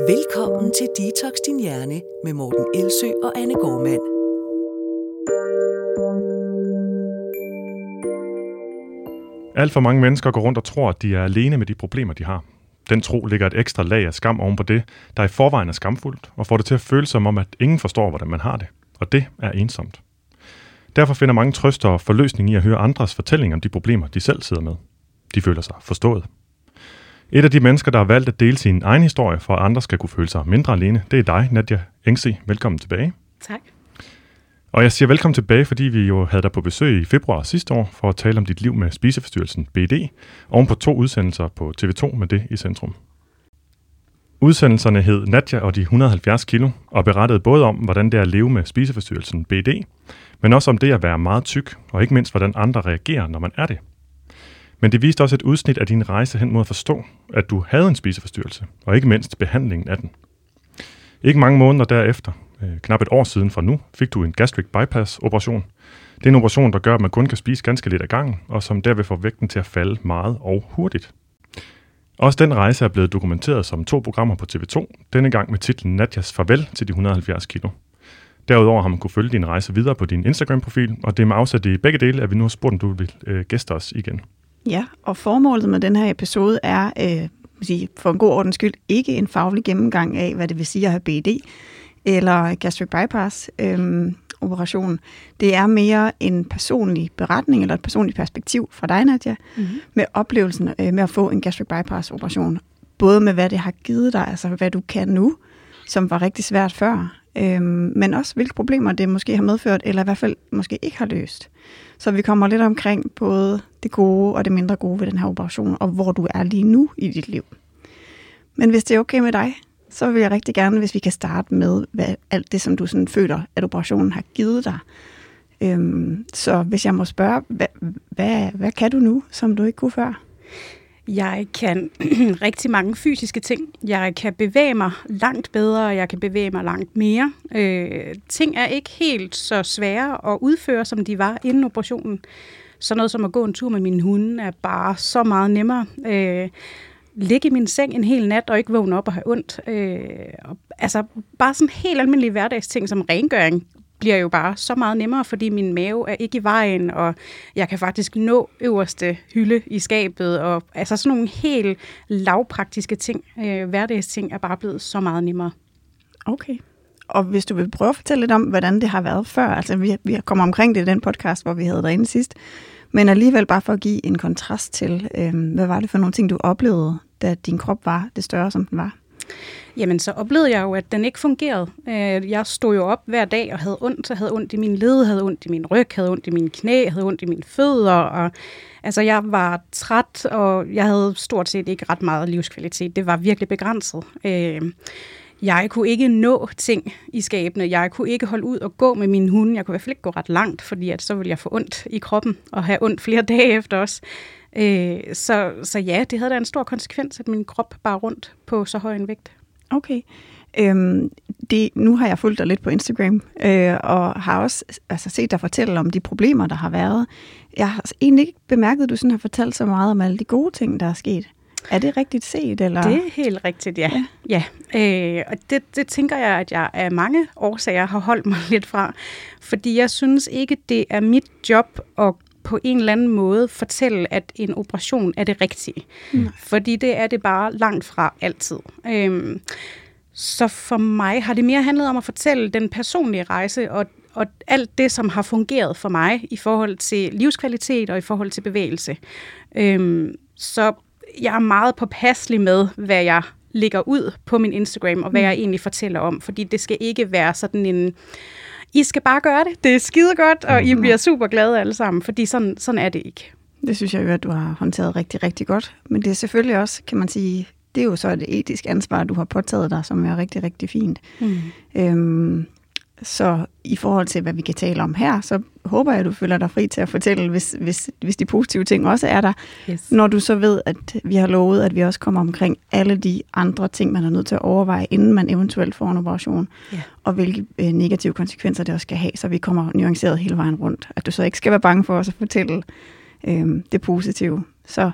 Velkommen til Detox Din Hjerne med Morten Elsø og Anne Gormand. Alt for mange mennesker går rundt og tror, at de er alene med de problemer, de har. Den tro ligger et ekstra lag af skam oven på det, der i forvejen er skamfuldt, og får det til at føles som om, at ingen forstår, hvordan man har det. Og det er ensomt. Derfor finder mange trøster og forløsning i at høre andres fortællinger om de problemer, de selv sidder med. De føler sig forstået. Et af de mennesker, der har valgt at dele sin egen historie, for at andre skal kunne føle sig mindre alene, det er dig, Nadia Engse. Velkommen tilbage. Tak. Og jeg siger velkommen tilbage, fordi vi jo havde dig på besøg i februar sidste år for at tale om dit liv med spiseforstyrrelsen BD, oven på to udsendelser på TV2 med det i centrum. Udsendelserne hed Nadja og de 170 kilo, og berettede både om, hvordan det er at leve med spiseforstyrrelsen BD, men også om det at være meget tyk, og ikke mindst, hvordan andre reagerer, når man er det. Men det viste også et udsnit af din rejse hen mod at forstå, at du havde en spiseforstyrrelse, og ikke mindst behandlingen af den. Ikke mange måneder derefter, øh, knap et år siden fra nu, fik du en gastric bypass operation. Det er en operation, der gør, at man kun kan spise ganske lidt ad gangen, og som derved får vægten til at falde meget og hurtigt. Også den rejse er blevet dokumenteret som to programmer på TV2, denne gang med titlen Nadjas farvel til de 170 kilo. Derudover har man kunne følge din rejse videre på din Instagram-profil, og det er med afsæt i begge dele, at vi nu har spurgt, om du vil øh, gæste os igen. Ja, og formålet med den her episode er, øh, sige, for en god ordens skyld, ikke en faglig gennemgang af, hvad det vil sige at have BD eller gastric bypass øh, operation. Det er mere en personlig beretning eller et personligt perspektiv fra dig, Nadia, mm-hmm. med oplevelsen øh, med at få en gastric bypass operation. Både med, hvad det har givet dig, altså hvad du kan nu, som var rigtig svært før, øh, men også hvilke problemer det måske har medført, eller i hvert fald måske ikke har løst. Så vi kommer lidt omkring både det gode og det mindre gode ved den her operation, og hvor du er lige nu i dit liv. Men hvis det er okay med dig, så vil jeg rigtig gerne, hvis vi kan starte med hvad, alt det, som du sådan føler, at operationen har givet dig. Øhm, så hvis jeg må spørge, hvad, hvad, hvad kan du nu, som du ikke kunne før? Jeg kan rigtig mange fysiske ting. Jeg kan bevæge mig langt bedre, og jeg kan bevæge mig langt mere. Øh, ting er ikke helt så svære at udføre, som de var inden operationen. Sådan noget som at gå en tur med min hunde er bare så meget nemmere. Øh, ligge i min seng en hel nat og ikke vågne op og have ondt. Øh, og, altså bare sådan helt almindelige hverdagsting som rengøring bliver jo bare så meget nemmere, fordi min mave er ikke i vejen, og jeg kan faktisk nå øverste hylde i skabet, og altså sådan nogle helt lavpraktiske ting, øh, hverdagsting, er bare blevet så meget nemmere. Okay. Og hvis du vil prøve at fortælle lidt om, hvordan det har været før, altså vi, vi kommer omkring det i den podcast, hvor vi havde derinde sidst, men alligevel bare for at give en kontrast til, øh, hvad var det for nogle ting, du oplevede, da din krop var det større, som den var? Jamen, så oplevede jeg jo, at den ikke fungerede. Øh, jeg stod jo op hver dag og havde ondt. Jeg havde ondt i min led, havde ondt i min ryg, havde ondt i mine knæ, havde ondt i mine fødder. Og, altså, jeg var træt, og jeg havde stort set ikke ret meget livskvalitet. Det var virkelig begrænset. Øh, jeg kunne ikke nå ting i skabene. Jeg kunne ikke holde ud og gå med min hund. Jeg kunne i hvert fald ikke gå ret langt, fordi at så ville jeg få ondt i kroppen og have ondt flere dage efter os. Øh, så, så ja, det havde da en stor konsekvens, at min krop bare rundt på så høj en vægt. Okay. Øhm, det, nu har jeg fulgt dig lidt på Instagram, øh, og har også altså, set dig fortælle om de problemer, der har været. Jeg har egentlig ikke bemærket, at du sådan har fortalt så meget om alle de gode ting, der er sket. Er det rigtigt set? Eller? Det er helt rigtigt, ja. ja. ja. Øh, og det, det tænker jeg, at jeg af mange årsager har holdt mig lidt fra. Fordi jeg synes ikke, det er mit job at på en eller anden måde fortælle, at en operation er det rigtige. Mm. Fordi det er det bare langt fra altid. Øhm, så for mig har det mere handlet om at fortælle den personlige rejse, og, og alt det, som har fungeret for mig i forhold til livskvalitet og i forhold til bevægelse. Øhm, så jeg er meget påpasselig med, hvad jeg lægger ud på min Instagram, og hvad mm. jeg egentlig fortæller om, fordi det skal ikke være sådan en i skal bare gøre det. Det er skide godt, og I mm. bliver super glade alle sammen, fordi sådan, sådan er det ikke. Det synes jeg jo, at du har håndteret rigtig, rigtig godt. Men det er selvfølgelig også, kan man sige, det er jo så et etisk ansvar, du har påtaget dig, som er rigtig, rigtig fint. Mm. Øhm, så i forhold til, hvad vi kan tale om her, så håber jeg, at du føler dig fri til at fortælle, hvis, hvis, hvis de positive ting også er der. Yes. Når du så ved, at vi har lovet, at vi også kommer omkring alle de andre ting, man er nødt til at overveje, inden man eventuelt får en operation, yeah. og hvilke øh, negative konsekvenser det også skal have, så vi kommer nuanceret hele vejen rundt. At du så ikke skal være bange for os at fortælle øh, det positive. Så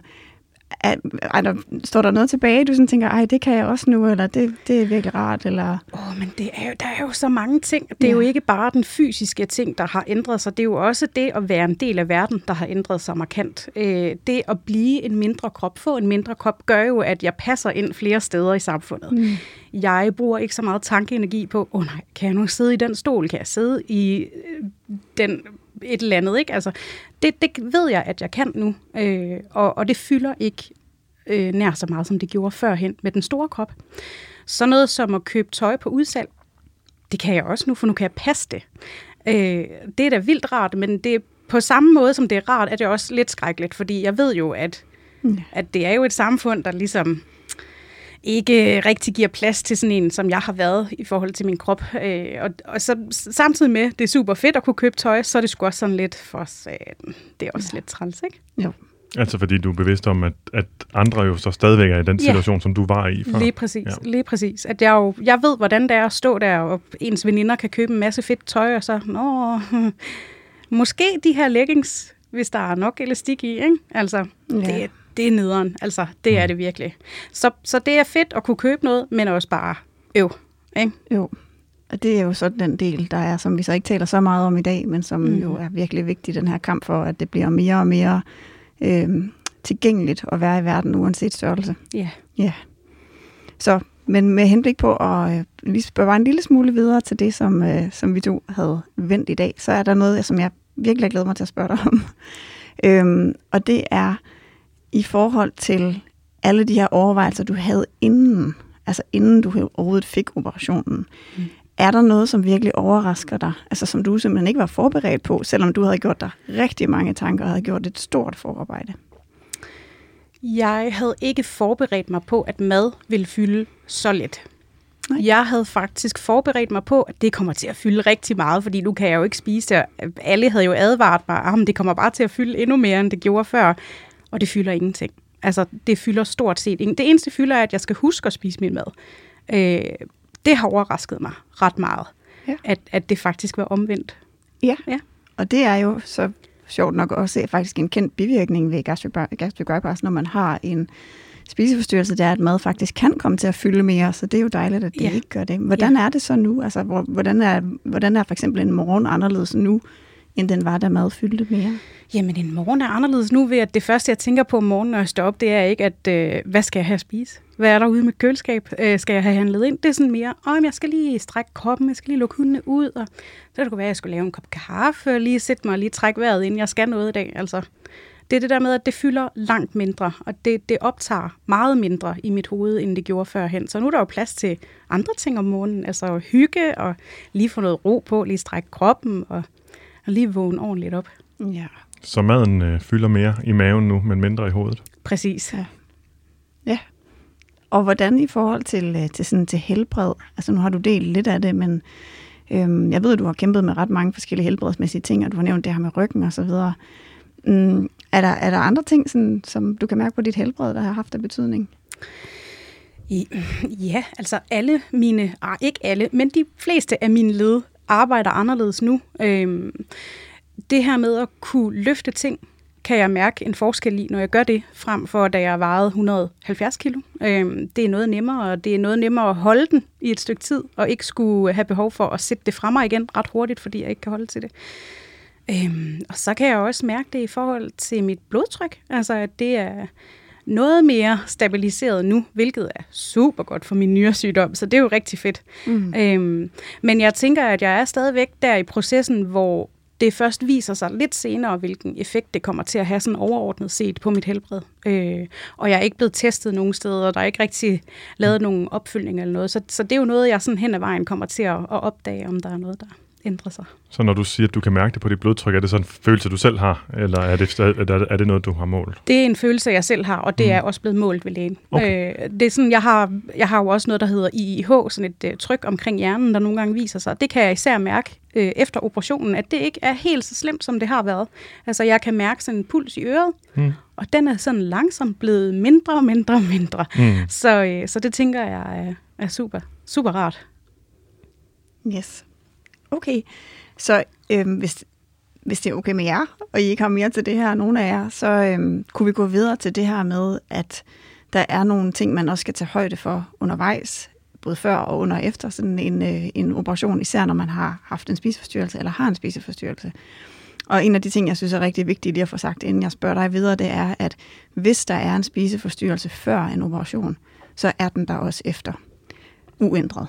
er, er der, står der noget tilbage, du sådan tænker, ej, det kan jeg også nu, eller det, det er virkelig rart, eller... Åh, oh, men det er jo, der er jo så mange ting. Det er ja. jo ikke bare den fysiske ting, der har ændret sig. Det er jo også det at være en del af verden, der har ændret sig markant. Øh, det at blive en mindre krop, få en mindre krop, gør jo, at jeg passer ind flere steder i samfundet. Mm. Jeg bruger ikke så meget tankeenergi på, åh oh, nej, kan jeg nu sidde i den stol? Kan jeg sidde i øh, den et eller andet, ikke? Altså, det, det ved jeg, at jeg kan nu, øh, og, og det fylder ikke øh, nær så meget, som det gjorde førhen med den store krop. Så noget som at købe tøj på udsalg, det kan jeg også nu, for nu kan jeg passe det. Øh, det er da vildt rart, men det er på samme måde, som det er rart, er det også lidt skrækkeligt, fordi jeg ved jo, at, mm. at det er jo et samfund, der ligesom ikke rigtig giver plads til sådan en, som jeg har været i forhold til min krop. Øh, og, og så samtidig med, det er super fedt at kunne købe tøj, så er det sgu også sådan lidt for satan. Det er også ja. lidt træls, ikke? Jo. Altså fordi du er bevidst om, at, at andre jo så stadigvæk er i den situation, ja. som du var i før. Lige præcis. Ja. Lige præcis. At jeg, jo, jeg ved, hvordan det er at stå der, og ens veninder kan købe en masse fedt tøj, og så, nå, måske de her leggings, hvis der er nok elastik i, ikke? Altså, ja. det, det er nederen. Altså, det er mm. det virkelig. Så, så det er fedt at kunne købe noget, men også bare øv. Ikke? Jo. Og det er jo så den del, der er, som vi så ikke taler så meget om i dag, men som mm. jo er virkelig vigtig, den her kamp for, at det bliver mere og mere øh, tilgængeligt at være i verden, uanset størrelse. Ja. Yeah. Ja. Så, men med henblik på at øh, lige spørge en lille smule videre til det, som, øh, som vi to havde vendt i dag, så er der noget, som jeg virkelig glæder mig til at spørge dig om. øhm, og det er i forhold til alle de her overvejelser, du havde inden, altså inden du overhovedet fik operationen. Mm. Er der noget, som virkelig overrasker dig, altså som du simpelthen ikke var forberedt på, selvom du havde gjort dig rigtig mange tanker og havde gjort et stort forarbejde? Jeg havde ikke forberedt mig på, at mad ville fylde så let. Nej. Jeg havde faktisk forberedt mig på, at det kommer til at fylde rigtig meget, fordi nu kan jeg jo ikke spise det. Alle havde jo advaret mig, at ah, det kommer bare til at fylde endnu mere, end det gjorde før og det fylder ingenting. Altså, det fylder stort set ingenting. Det eneste fylder er, at jeg skal huske at spise min mad. Øh, det har overrasket mig ret meget, ja. at, at det faktisk var omvendt. Ja. ja, og det er jo så sjovt nok også faktisk en kendt bivirkning ved gastric bypass, når man har en spiseforstyrrelse, det er, at mad faktisk kan komme til at fylde mere, så det er jo dejligt, at det ja. ikke gør det. Hvordan ja. er det så nu? Altså, hvordan er, hvordan er for eksempel en morgen anderledes nu, end den var, da mad fyldte mere? Jamen, en morgen er anderledes nu ved, at det første, jeg tænker på om morgenen, når jeg står op, det er ikke, at øh, hvad skal jeg have at spise? Hvad er der ude med køleskab? Øh, skal jeg have handlet ind? Det er sådan mere, åh, jeg skal lige strække kroppen, jeg skal lige lukke hundene ud, og så det kunne være, at jeg skulle lave en kop kaffe, og lige sætte mig og lige trække vejret, inden jeg skal noget i dag. Altså, det er det der med, at det fylder langt mindre, og det, det optager meget mindre i mit hoved, end det gjorde førhen. Så nu er der jo plads til andre ting om morgenen, altså hygge og lige få noget ro på, lige strække kroppen og, og lige vågne ordentligt op. Ja. Så maden øh, fylder mere i maven nu, men mindre i hovedet? Præcis. Ja. ja. Og hvordan i forhold til, øh, til, sådan, til helbred? Altså nu har du delt lidt af det, men øhm, jeg ved, at du har kæmpet med ret mange forskellige helbredsmæssige ting, og du har nævnt det her med ryggen og så videre. Mm, er, der, er der andre ting, sådan, som du kan mærke på dit helbred, der har haft af betydning? I, ja, altså alle mine, ah, ikke alle, men de fleste af mine led arbejder anderledes nu. Øh, det her med at kunne løfte ting, kan jeg mærke en forskel i, når jeg gør det, frem for da jeg vejede 170 kilo. Øhm, det er noget nemmere, og det er noget nemmere at holde den i et stykke tid, og ikke skulle have behov for at sætte det fra mig igen ret hurtigt, fordi jeg ikke kan holde til det. Øhm, og så kan jeg også mærke det i forhold til mit blodtryk, altså at det er noget mere stabiliseret nu, hvilket er super godt for min nyresygdom, så det er jo rigtig fedt. Mm. Øhm, men jeg tænker, at jeg er stadigvæk der i processen, hvor det først viser sig lidt senere, hvilken effekt det kommer til at have sådan overordnet set på mit helbred. Øh, og jeg er ikke blevet testet nogen steder, og der er ikke rigtig lavet nogen opfølgning eller noget. Så, så det er jo noget, jeg sådan hen ad vejen kommer til at, at opdage, om der er noget, der ændrer sig. Så når du siger, at du kan mærke det på dit blodtryk, er det sådan en følelse, du selv har, eller er det, er det noget, du har målt? Det er en følelse, jeg selv har, og det mm. er også blevet målt ved lægen. Okay. Øh, det er sådan, jeg har, jeg har jo også noget, der hedder IIH, sådan et uh, tryk omkring hjernen, der nogle gange viser sig. Det kan jeg især mærke øh, efter operationen, at det ikke er helt så slemt, som det har været. Altså, jeg kan mærke sådan en puls i øret, mm. og den er sådan langsomt blevet mindre og mindre og mindre. Mm. Så, øh, så det tænker jeg er, er super, super rart. Yes. Okay, så øhm, hvis hvis det er okay med jer, og I ikke har mere til det her, nogen af jer, så øhm, kunne vi gå videre til det her med, at der er nogle ting, man også skal tage højde for undervejs, både før og under og efter sådan en, øh, en operation, især når man har haft en spiseforstyrrelse eller har en spiseforstyrrelse. Og en af de ting, jeg synes er rigtig vigtigt lige at få sagt, inden jeg spørger dig videre, det er, at hvis der er en spiseforstyrrelse før en operation, så er den der også efter uændret.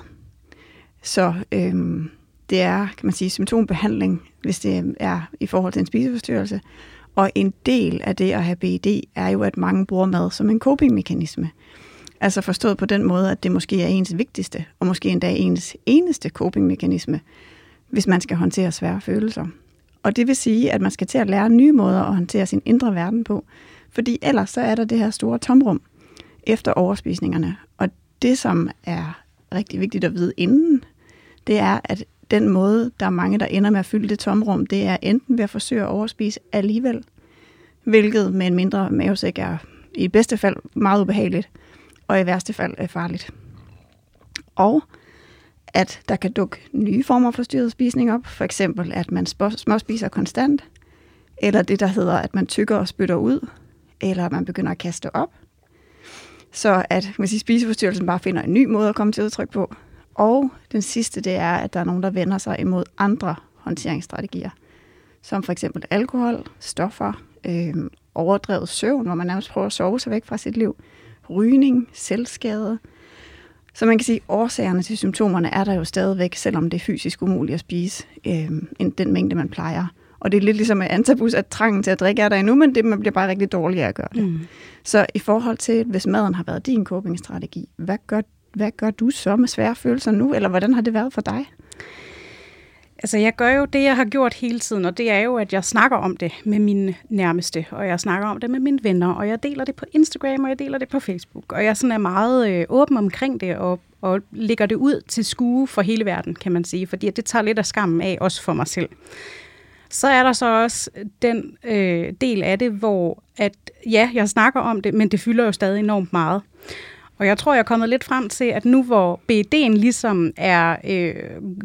Så øhm, det er, kan man sige, symptombehandling, hvis det er i forhold til en spiseforstyrrelse. Og en del af det at have BED er jo, at mange bruger mad som en copingmekanisme. Altså forstået på den måde, at det måske er ens vigtigste, og måske endda ens eneste copingmekanisme, hvis man skal håndtere svære følelser. Og det vil sige, at man skal til at lære nye måder at håndtere sin indre verden på, fordi ellers så er der det her store tomrum efter overspisningerne. Og det, som er rigtig vigtigt at vide inden, det er, at den måde, der er mange, der ender med at fylde det tomrum, det er enten ved at forsøge at overspise alligevel, hvilket med en mindre mavesæk er i bedste fald meget ubehageligt, og i værste fald er farligt. Og at der kan dukke nye former for styret spisning op, for eksempel at man småspiser konstant, eller det, der hedder, at man tykker og spytter ud, eller at man begynder at kaste op. Så at man siger, spiseforstyrrelsen bare finder en ny måde at komme til udtryk på. Og den sidste, det er, at der er nogen, der vender sig imod andre håndteringsstrategier, som for eksempel alkohol, stoffer, øh, overdrevet søvn, hvor man nærmest prøver at sove sig væk fra sit liv, rygning, selvskade. Så man kan sige, at årsagerne til symptomerne er der jo stadigvæk, selvom det er fysisk umuligt at spise øh, den mængde, man plejer. Og det er lidt ligesom med antabus, at trangen til at drikke er der endnu, men det, man bliver bare rigtig dårligere at gøre det. Mm. Så i forhold til, hvis maden har været din copingstrategi, hvad gør, hvad gør du så med svære følelser nu, eller hvordan har det været for dig? Altså, jeg gør jo det, jeg har gjort hele tiden, og det er jo, at jeg snakker om det med mine nærmeste, og jeg snakker om det med mine venner, og jeg deler det på Instagram, og jeg deler det på Facebook, og jeg sådan er meget øh, åben omkring det, og, og lægger det ud til skue for hele verden, kan man sige, fordi det tager lidt af skammen af, også for mig selv. Så er der så også den øh, del af det, hvor at ja, jeg snakker om det, men det fylder jo stadig enormt meget. Og jeg tror, jeg er kommet lidt frem til, at nu hvor BD'en ligesom er øh,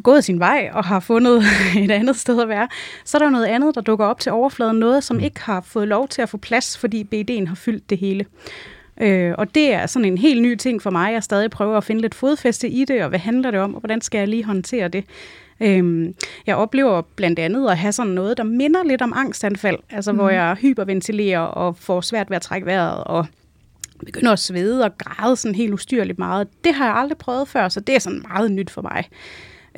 gået sin vej og har fundet et andet sted at være, så er der noget andet, der dukker op til overfladen. Noget, som ikke har fået lov til at få plads, fordi BD'en har fyldt det hele. Øh, og det er sådan en helt ny ting for mig. Jeg stadig prøver at finde lidt fodfæste i det, og hvad handler det om, og hvordan skal jeg lige håndtere det. Øhm, jeg oplever blandt andet at have sådan noget, der minder lidt om angstanfald, altså mm. hvor jeg hyperventilerer og får svært ved at trække vejret, og begynder at svede og græde sådan helt ustyrligt meget. Det har jeg aldrig prøvet før, så det er sådan meget nyt for mig.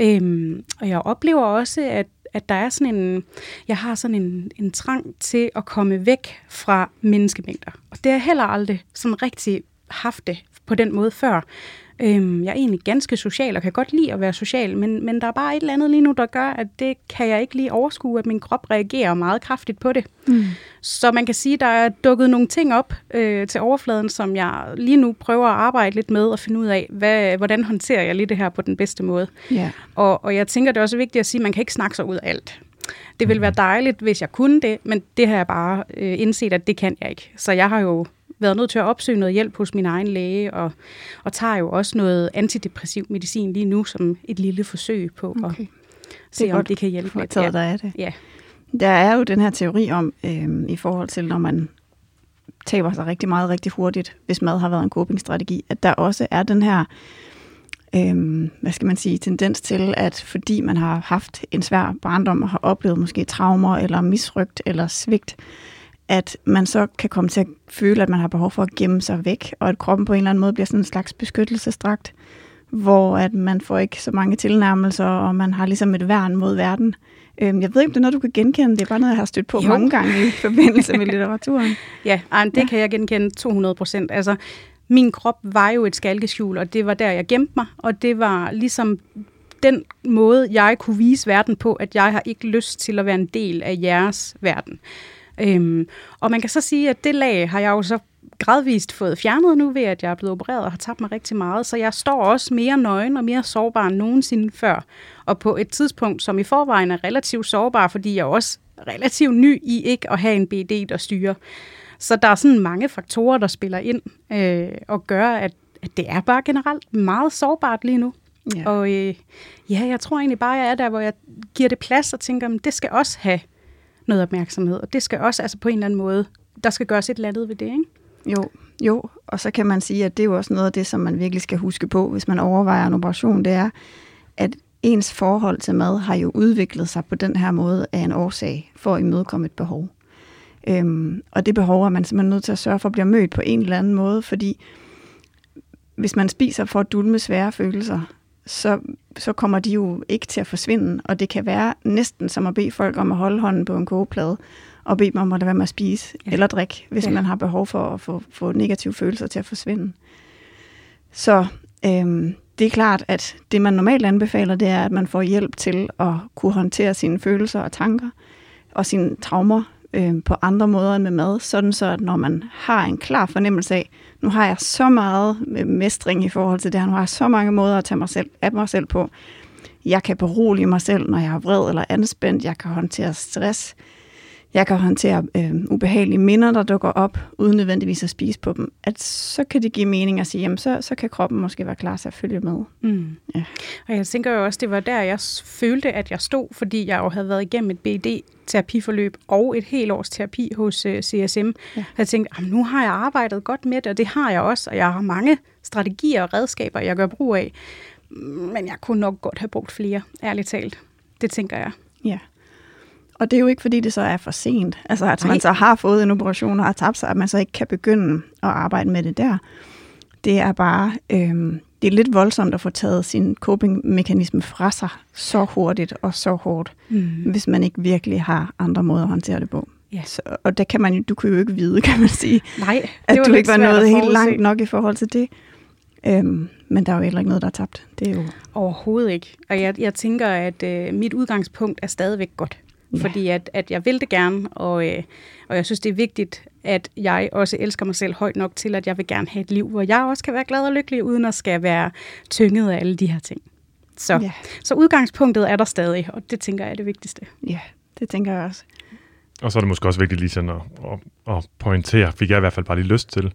Øhm, og jeg oplever også, at, at der er sådan en, jeg har sådan en, en trang til at komme væk fra menneskemængder. Og det har jeg heller aldrig sådan rigtig haft det på den måde før. Øhm, jeg er egentlig ganske social og kan godt lide at være social, men, men der er bare et eller andet lige nu, der gør, at det kan jeg ikke lige overskue, at min krop reagerer meget kraftigt på det. Mm. Så man kan sige, at der er dukket nogle ting op øh, til overfladen, som jeg lige nu prøver at arbejde lidt med og finde ud af, hvad, hvordan håndterer jeg lige det her på den bedste måde. Yeah. Og, og jeg tænker, det er også vigtigt at sige, at man kan ikke snakke sig ud af alt. Det ville være dejligt, hvis jeg kunne det, men det har jeg bare øh, indset, at det kan jeg ikke. Så jeg har jo været nødt til at opsøge noget hjælp hos min egen læge, og, og tager jo også noget antidepressiv medicin lige nu som et lille forsøg på okay. at se, det om det kan hjælpe lidt. Ja. af det. Ja. Der er jo den her teori om, øh, i forhold til, når man taber sig rigtig meget rigtig hurtigt, hvis mad har været en copingstrategi, at der også er den her øhm, hvad skal man sige, tendens til, at fordi man har haft en svær barndom og har oplevet måske traumer eller misrygt eller svigt, at man så kan komme til at føle, at man har behov for at gemme sig væk, og at kroppen på en eller anden måde bliver sådan en slags beskyttelsesdragt, hvor at man får ikke så mange tilnærmelser, og man har ligesom et værn mod verden. Øhm, jeg ved ikke, om det er noget, du kan genkende. Det er bare noget, jeg har stødt på jo. mange gange i forbindelse med litteraturen. ja, det ja. kan jeg genkende 200 procent. Altså, min krop var jo et skalkeskjul, og det var der, jeg gemte mig, og det var ligesom den måde, jeg kunne vise verden på, at jeg har ikke lyst til at være en del af jeres verden. Øhm, og man kan så sige, at det lag har jeg jo så gradvist fået fjernet nu ved, at jeg er blevet opereret og har tabt mig rigtig meget. Så jeg står også mere nøgen og mere sårbar end nogensinde før. Og på et tidspunkt, som i forvejen er relativt sårbar, fordi jeg er også relativt ny i ikke at have en BD, der styrer. Så der er sådan mange faktorer, der spiller ind øh, og gør, at, at det er bare generelt meget sårbart lige nu. Ja. Og øh, ja, jeg tror egentlig bare, jeg er der, hvor jeg giver det plads og tænker, at det skal også have noget opmærksomhed. Og det skal også altså på en eller anden måde, der skal gøres et eller andet ved det, ikke? Jo, jo, og så kan man sige, at det er jo også noget af det, som man virkelig skal huske på, hvis man overvejer en operation, det er, at ens forhold til mad har jo udviklet sig på den her måde af en årsag for at imødekomme et behov. Øhm, og det behov er man simpelthen nødt til at sørge for at blive mødt på en eller anden måde, fordi hvis man spiser for at dulme svære følelser, så, så kommer de jo ikke til at forsvinde, og det kan være næsten som at bede folk om at holde hånden på en kogeplade, og bede dem om at lade være med at spise ja. eller drikke, hvis ja. man har behov for at få, få negative følelser til at forsvinde. Så øhm, det er klart, at det man normalt anbefaler, det er, at man får hjælp til at kunne håndtere sine følelser og tanker og sine traumer øh, på andre måder end med mad, sådan så at når man har en klar fornemmelse af, nu har jeg så meget mestring i forhold til det her, nu har jeg så mange måder at tage mig selv, af mig selv på, jeg kan berolige mig selv, når jeg er vred eller anspændt, jeg kan håndtere stress, jeg kan håndtere øh, ubehagelige minder, der dukker op, uden nødvendigvis at spise på dem, at så kan det give mening at sige, jamen så, så kan kroppen måske være klar til at følge med. Mm. Ja. Og jeg tænker jo også, det var der, jeg følte, at jeg stod, fordi jeg jo havde været igennem et BD-terapiforløb og et helt års terapi hos øh, CSM. Ja. Jeg tænkte, nu har jeg arbejdet godt med det, og det har jeg også, og jeg har mange strategier og redskaber, jeg gør brug af. Men jeg kunne nok godt have brugt flere, ærligt talt. Det tænker jeg. Ja. Og det er jo ikke, fordi det så er for sent. Altså, at Nej. man så har fået en operation og har tabt sig, at man så ikke kan begynde at arbejde med det der. Det er bare, øhm, det er lidt voldsomt at få taget sin coping-mekanisme fra sig så hurtigt og så hårdt, mm. hvis man ikke virkelig har andre måder at håndtere det på. Ja. Så, og det kan man, du kan jo ikke vide, kan man sige. Nej, det at du ikke var nået helt langt nok i forhold til det. Øhm, men der er jo heller ikke noget, der er tabt. Det er jo... Overhovedet ikke. Og jeg, jeg tænker, at øh, mit udgangspunkt er stadigvæk godt. Ja. Fordi at, at jeg vil det gerne, og, øh, og jeg synes, det er vigtigt, at jeg også elsker mig selv højt nok til, at jeg vil gerne have et liv, hvor jeg også kan være glad og lykkelig, uden at skal være tynget af alle de her ting. Så, ja. så udgangspunktet er der stadig, og det tænker jeg er det vigtigste. Ja, det tænker jeg også. Og så er det måske også vigtigt lige sådan at, at, at pointere, fik jeg i hvert fald bare lige lyst til,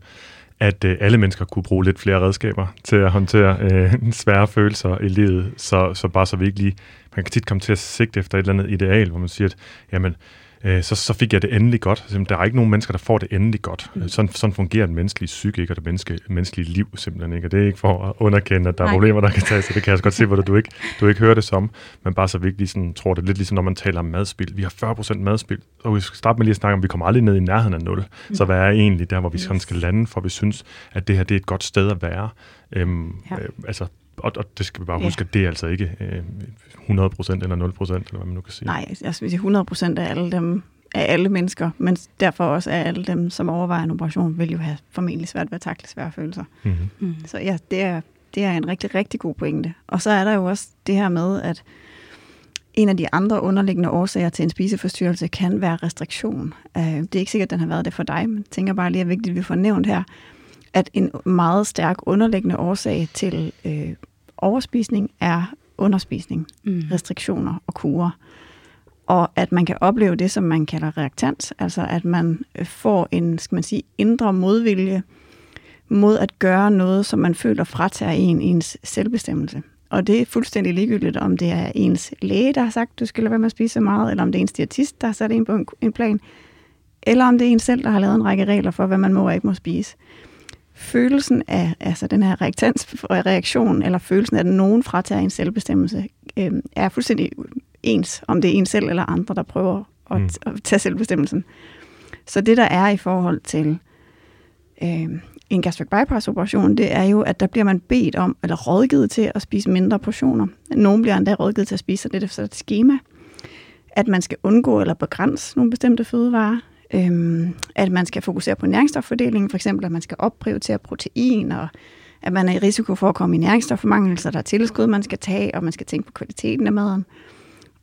at øh, alle mennesker kunne bruge lidt flere redskaber til at håndtere øh, svære følelser i livet, så, så bare så vi ikke lige, man kan tit komme til at sigte efter et eller andet ideal, hvor man siger, at jamen, øh, så, så fik jeg det endelig godt. Der er ikke nogen mennesker, der får det endelig godt. Mm. Sådan, sådan fungerer den menneskelige psyke ikke, og det menneske, menneskelige liv simpelthen ikke. Og det er ikke for at underkende, at der er Nej. problemer, der kan tages, det kan jeg også godt se, hvor du ikke, du ikke hører det som. Men bare så vigtigt sådan, tror det lidt ligesom, når man taler om madspil. Vi har 40% madspil, og vi skal starte med lige at snakke om, at vi kommer aldrig ned i nærheden af 0. Mm. Så hvad er egentlig der, hvor vi yes. skal lande, for vi synes, at det her det er et godt sted at være. Øhm, ja. øh, altså, og, og det skal vi bare huske, ja. at det er altså ikke øh, 100% eller 0%, eller hvad man nu kan sige. Nej, jeg vil sige 100% af alle dem, af alle mennesker, men derfor også af alle dem, som overvejer en operation, vil jo have formentlig svært ved at takle svære følelser. Mm-hmm. Mm. Så ja, det er, det er en rigtig, rigtig god pointe. Og så er der jo også det her med, at en af de andre underliggende årsager til en spiseforstyrrelse kan være restriktion. Uh, det er ikke sikkert, at den har været det for dig, men jeg tænker bare lige, at det er vigtigt, at vi får nævnt her, at en meget stærk underliggende årsag til øh, overspisning er underspisning, mm. restriktioner og kurer og at man kan opleve det, som man kalder reaktant, altså at man øh, får en, skal man sige, indre modvilje mod at gøre noget, som man føler fratager en ens selvbestemmelse. Og det er fuldstændig ligegyldigt, om det er ens læge, der har sagt, du skal lade være med at spise så meget, eller om det er ens diætist, der har sat en på en, en plan, eller om det er en selv, der har lavet en række regler for, hvad man må og ikke må spise. Følelsen af altså den her reaktion, eller følelsen af, at nogen fratager en selvbestemmelse, øh, er fuldstændig ens, om det er en selv eller andre, der prøver at, mm. at tage selvbestemmelsen. Så det, der er i forhold til øh, en gastric bypass operation, det er jo, at der bliver man bedt om, eller rådgivet til at spise mindre portioner. Nogle bliver endda rådgivet til at spise det efter et schema. At man skal undgå eller begrænse nogle bestemte fødevarer. Øhm, at man skal fokusere på næringsstoffordelingen, for eksempel at man skal opprioritere protein, og at man er i risiko for at komme i næringsstofmangel, så der er tilskud, man skal tage, og man skal tænke på kvaliteten af maden.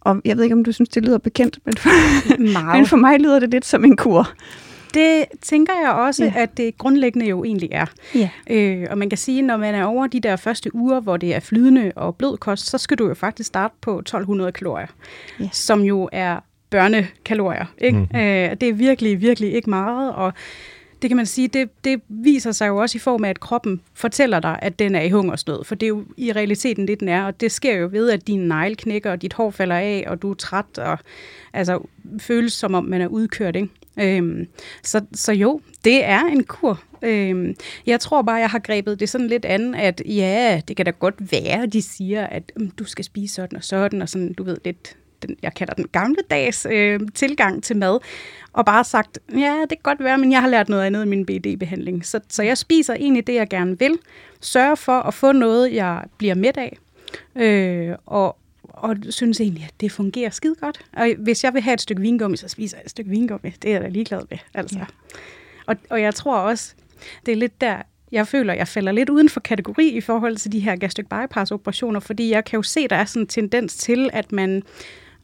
Og jeg ved ikke, om du synes, det lyder bekendt, men for, men for mig lyder det lidt som en kur. Det tænker jeg også, ja. at det grundlæggende jo egentlig er. Ja. Øh, og man kan sige, når man er over de der første uger, hvor det er flydende og blød kost, så skal du jo faktisk starte på 1200 kalorier, ja. som jo er børnekalorier. Ikke? Mm. Øh, det er virkelig, virkelig ikke meget, og det kan man sige, det, det viser sig jo også i form af, at kroppen fortæller dig, at den er i hungersnød, for det er jo i realiteten det, den er, og det sker jo ved, at din negl knækker, og dit hår falder af, og du er træt, og altså føles som om, man er udkørt, ikke? Øhm, så, så jo, det er en kur. Øhm, jeg tror bare, jeg har grebet det sådan lidt an, at ja, det kan da godt være, de siger, at um, du skal spise sådan og sådan, og sådan, du ved, lidt den, jeg kalder den gamle dags øh, tilgang til mad, og bare sagt, ja, det kan godt være, men jeg har lært noget andet i min BD-behandling. Så, så jeg spiser egentlig det, jeg gerne vil. Sørger for at få noget, jeg bliver mæt af. Øh, og, og synes egentlig, at det fungerer skide godt. Og hvis jeg vil have et stykke vingummi, så spiser jeg et stykke vingummi. Det er jeg da ligeglad med. Altså. Ja. Og, og jeg tror også, det er lidt der, jeg føler, jeg falder lidt uden for kategori i forhold til de her gastric bypass operationer, fordi jeg kan jo se, der er sådan en tendens til, at man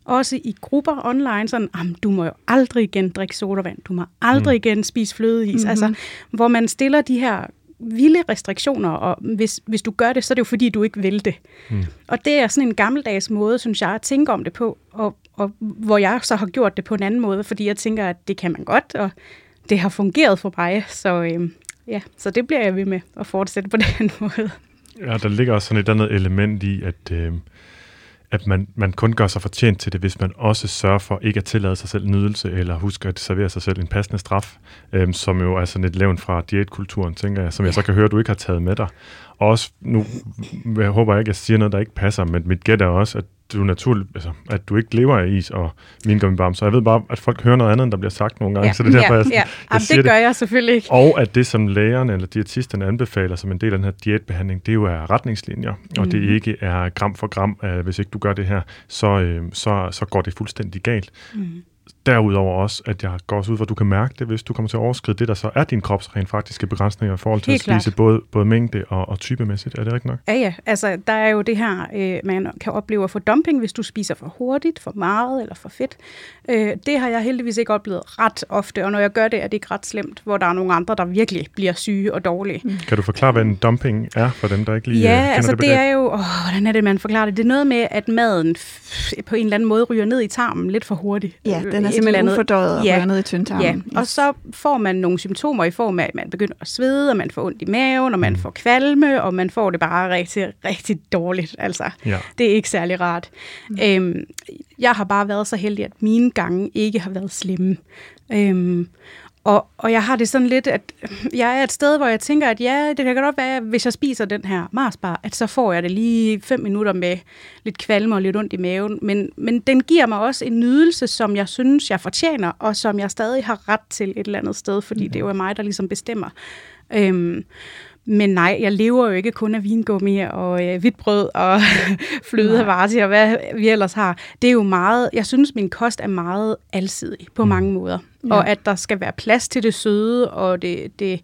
også i grupper online, sådan, du må jo aldrig igen drikke sodavand, du må aldrig mm. igen spise flødeis, mm-hmm. altså, hvor man stiller de her vilde restriktioner, og hvis, hvis du gør det, så er det jo fordi, du ikke vil det. Mm. Og det er sådan en gammeldags måde, synes jeg, at tænke om det på, og, og hvor jeg så har gjort det på en anden måde, fordi jeg tænker, at det kan man godt, og det har fungeret for mig, så øh, ja, så det bliver jeg ved med at fortsætte på den måde. Ja, der ligger også sådan et andet element i, at øh, at man, man kun gør sig fortjent til det, hvis man også sørger for ikke at tillade sig selv nydelse, eller husker at servere sig selv en passende straf, øhm, som jo er sådan et levn fra diætkulturen, tænker jeg, som jeg så kan høre, du ikke har taget med dig. Og også, nu jeg håber jeg ikke, at jeg siger noget, der ikke passer, men mit gæt er også, at du naturligt, altså, at du ikke lever af is og vingummibarm. Så jeg ved bare, at folk hører noget andet, end der bliver sagt nogle gange. Ja, så det er derfor, ja, jeg, ja. jeg Jamen, siger det gør det. jeg selvfølgelig ikke. Og at det, som lægerne eller diætisterne anbefaler som en del af den her diætbehandling, det jo er retningslinjer, og mm. det ikke er gram for gram. Uh, hvis ikke du gør det her, så, uh, så, så går det fuldstændig galt. Mm derudover også, at jeg går også ud for, at du kan mærke det, hvis du kommer til at overskride det, der så er din krops rent faktiske begrænsninger i forhold til Helt at spise både, både mængde og, og typemæssigt. Er det rigtigt nok? Ja, ja. Altså, der er jo det her, øh, man kan opleve at få dumping, hvis du spiser for hurtigt, for meget eller for fedt. Øh, det har jeg heldigvis ikke oplevet ret ofte, og når jeg gør det, er det ikke ret slemt, hvor der er nogle andre, der virkelig bliver syge og dårlige. Mm. Kan du forklare, hvad en dumping er for dem, der ikke lige ja, øh, kender altså, det det er jo, åh, hvordan er det, man forklarer det? Det er noget med, at maden på en eller anden måde ryger ned i tarmen lidt for hurtigt. Ja, den er simpelthen ufordøjet og ja. ned i tyndtarmen. Ja, yes. og så får man nogle symptomer i form af, at man begynder at svede, og man får ondt i maven, og man mm. får kvalme, og man får det bare rigtig, rigtig dårligt. Altså, ja. det er ikke særlig rart. Mm. Øhm, jeg har bare været så heldig, at mine gange ikke har været slemme. Øhm, og, og jeg har det sådan lidt, at jeg er et sted, hvor jeg tænker, at ja, det kan godt være, at hvis jeg spiser den her Marsbar, at så får jeg det lige fem minutter med lidt kvalme og lidt ondt i maven. Men, men den giver mig også en nydelse, som jeg synes, jeg fortjener, og som jeg stadig har ret til et eller andet sted, fordi mm. det jo er mig, der ligesom bestemmer. Øhm, men nej, jeg lever jo ikke kun af vingummi og øh, hvidt brød og flødevarti og hvad vi ellers har. Det er jo meget, jeg synes, min kost er meget alsidig på mm. mange måder. Ja. Og at der skal være plads til det søde og det, det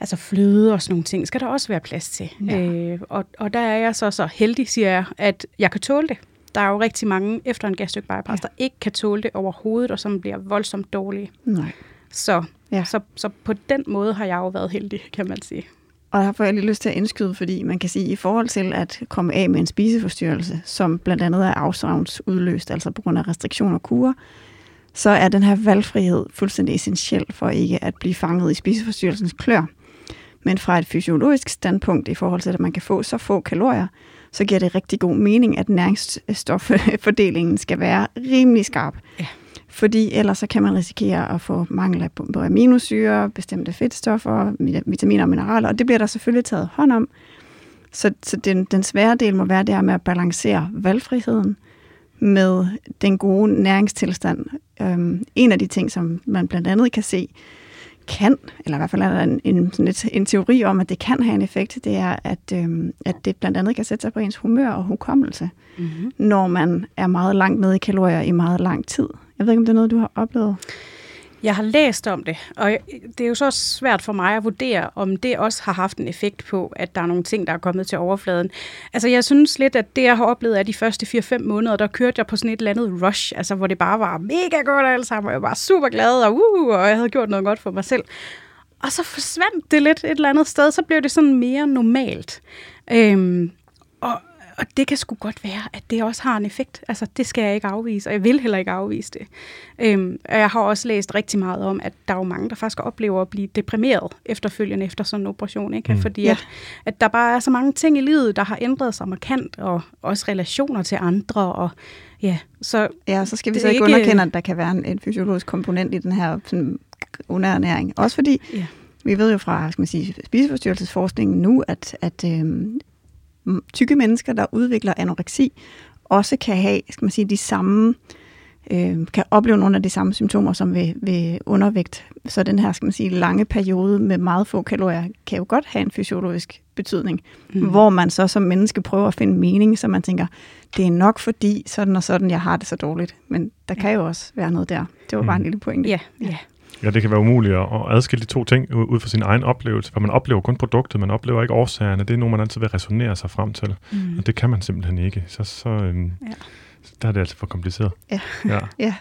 altså fløde og sådan nogle ting, skal der også være plads til. Ja. Øh, og, og der er jeg så så heldig, siger jeg, at jeg kan tåle det. Der er jo rigtig mange efter en gastric bypass, ja. der ikke kan tåle det overhovedet, og som bliver voldsomt dårlige. Nej. Så, ja. så, så på den måde har jeg jo været heldig, kan man sige. Og der får jeg lige lyst til at indskyde, fordi man kan sige, i forhold til at komme af med en spiseforstyrrelse, som blandt andet er afsavnsudløst, altså på grund af restriktioner og kurer, så er den her valgfrihed fuldstændig essentiel for ikke at blive fanget i spiseforstyrrelsens klør. Men fra et fysiologisk standpunkt i forhold til, at man kan få så få kalorier, så giver det rigtig god mening, at næringsstoffordelingen skal være rimelig skarp. Ja. Fordi ellers så kan man risikere at få mangel på aminosyre, bestemte fedtstoffer, vitaminer og mineraler, og det bliver der selvfølgelig taget hånd om. Så, så den, den svære del må være det med at balancere valgfriheden med den gode næringstilstand. Øhm, en af de ting, som man blandt andet kan se, kan, eller i hvert fald er der en, en, sådan et, en teori om, at det kan have en effekt, det er, at, øhm, at det blandt andet kan sætte sig på ens humør og hukommelse, mm-hmm. når man er meget langt nede i kalorier i meget lang tid. Jeg ved ikke, om det er noget, du har oplevet? Jeg har læst om det, og det er jo så svært for mig at vurdere, om det også har haft en effekt på, at der er nogle ting, der er kommet til overfladen. Altså jeg synes lidt, at det jeg har oplevet er de første 4-5 måneder, der kørte jeg på sådan et eller andet rush, altså hvor det bare var mega godt alt sammen, og jeg var super glad, og, uh, og jeg havde gjort noget godt for mig selv. Og så forsvandt det lidt et eller andet sted, så blev det sådan mere normalt. Øhm, og og det kan sgu godt være, at det også har en effekt. Altså, det skal jeg ikke afvise, og jeg vil heller ikke afvise det. Øhm, og jeg har også læst rigtig meget om, at der er jo mange, der faktisk oplever at blive deprimeret efterfølgende efter sådan en operation. Ikke? Mm. Fordi Ja. at, at der bare er så mange ting i livet, der har ændret sig markant, og også relationer til andre. Og, ja, så Ja, så skal vi så ikke ikke- underkende, at der kan være en, en fysiologisk komponent i den her sådan, underernæring. Også fordi, Ja. vi ved jo fra skal man sige, spiseforstyrrelsesforskningen nu, at, at m- tykke mennesker, der udvikler anoreksi, også kan have skal man sige, de samme øh, kan opleve nogle af de samme symptomer som ved, ved undervægt. Så den her skal man sige, lange periode med meget få kalorier kan jo godt have en fysiologisk betydning, mm. hvor man så som menneske prøver at finde mening, så man tænker, det er nok fordi sådan og sådan, jeg har det så dårligt. Men der kan jo også være noget der. Det var bare en lille pointe. ja, ja. Ja, det kan være umuligt at adskille de to ting ud fra sin egen oplevelse, for man oplever kun produktet, man oplever ikke årsagerne. Det er noget, man altid vil resonere sig frem til, Mm. og det kan man simpelthen ikke. Så, så øhm, Ja. der er det altså for kompliceret. Ja. ja. Ja.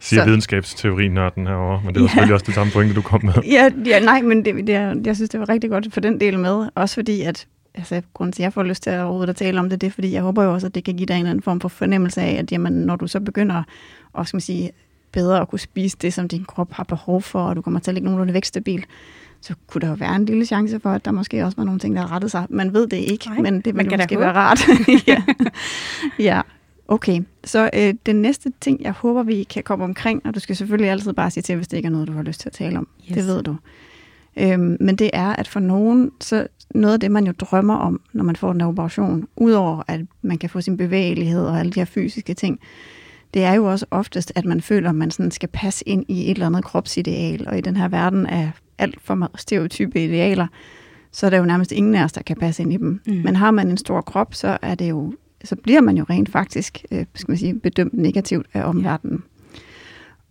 Siger Så- videnskabsteori-nørden herovre, men det var Ja. selvfølgelig også det samme pointe, du kom med. Ja, ja nej, men det, det, er- jeg synes, det var rigtig godt få den del med. Også fordi, at altså, grunden til, at jeg får lyst til at overhovedet at tale om det, det er, fordi jeg håber jo også, at det kan give dig en eller anden form for fornemmelse af, at jamen, når du så begynder at skal man sige, bedre at kunne spise det, som din krop har behov for, og du kommer til at ligge nogenlunde vækstabil, så kunne der jo være en lille chance for, at der måske også var nogle ting, der har rettet sig. Man ved det ikke, Nej, men det man vil kan da måske være rart. ja. ja. Okay, så øh, den næste ting, jeg håber, vi kan komme omkring, og du skal selvfølgelig altid bare sige til, hvis det ikke er noget, du har lyst til at tale om. Yes. Det ved du. Øhm, men det er, at for nogen, så noget af det, man jo drømmer om, når man får den her operation, udover at man kan få sin bevægelighed og alle de her fysiske ting, det er jo også oftest, at man føler, at man sådan skal passe ind i et eller andet kropsideal, og i den her verden af alt for stereotype idealer, så er der jo nærmest ingen af os, der kan passe ind i dem. Mm. Mm. Men har man en stor krop, så er det jo så bliver man jo rent faktisk øh, skal man sige, bedømt negativt af omverdenen.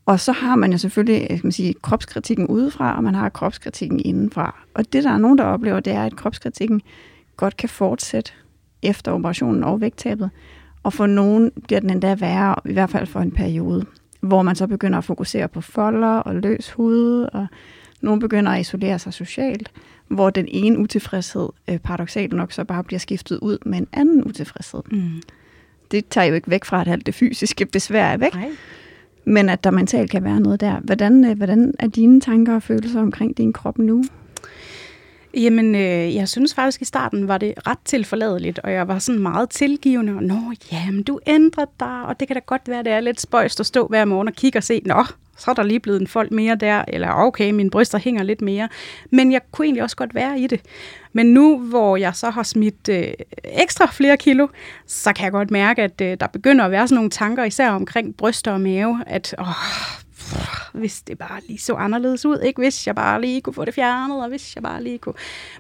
Og så har man jo selvfølgelig øh, skal man sige, kropskritikken udefra, og man har kropskritikken indenfra. Og det, der er nogen, der oplever, det er, at kropskritikken godt kan fortsætte efter operationen og vægttabet. Og for nogen bliver den endda værre, i hvert fald for en periode, hvor man så begynder at fokusere på folder og løs hud, og nogen begynder at isolere sig socialt, hvor den ene utilfredshed øh, paradoxalt nok så bare bliver skiftet ud med en anden utilfredshed. Mm. Det tager jo ikke væk fra, at alt det fysiske besvær er væk, Nej. men at der mentalt kan være noget der. Hvordan, øh, hvordan er dine tanker og følelser omkring din krop nu? Jamen, øh, jeg synes faktisk i starten var det ret tilforladeligt, og jeg var sådan meget tilgivende, og nå, jamen, du ændrer dig, og det kan da godt være, det er lidt spøjst at stå hver morgen og kigge og se, nå, så er der lige blevet en fold mere der, eller okay, mine bryster hænger lidt mere. Men jeg kunne egentlig også godt være i det. Men nu, hvor jeg så har smidt øh, ekstra flere kilo, så kan jeg godt mærke, at øh, der begynder at være sådan nogle tanker, især omkring bryster og mave, at åh, hvis det bare lige så anderledes ud, ikke? Hvis jeg bare lige kunne få det fjernet, og hvis jeg bare lige kunne...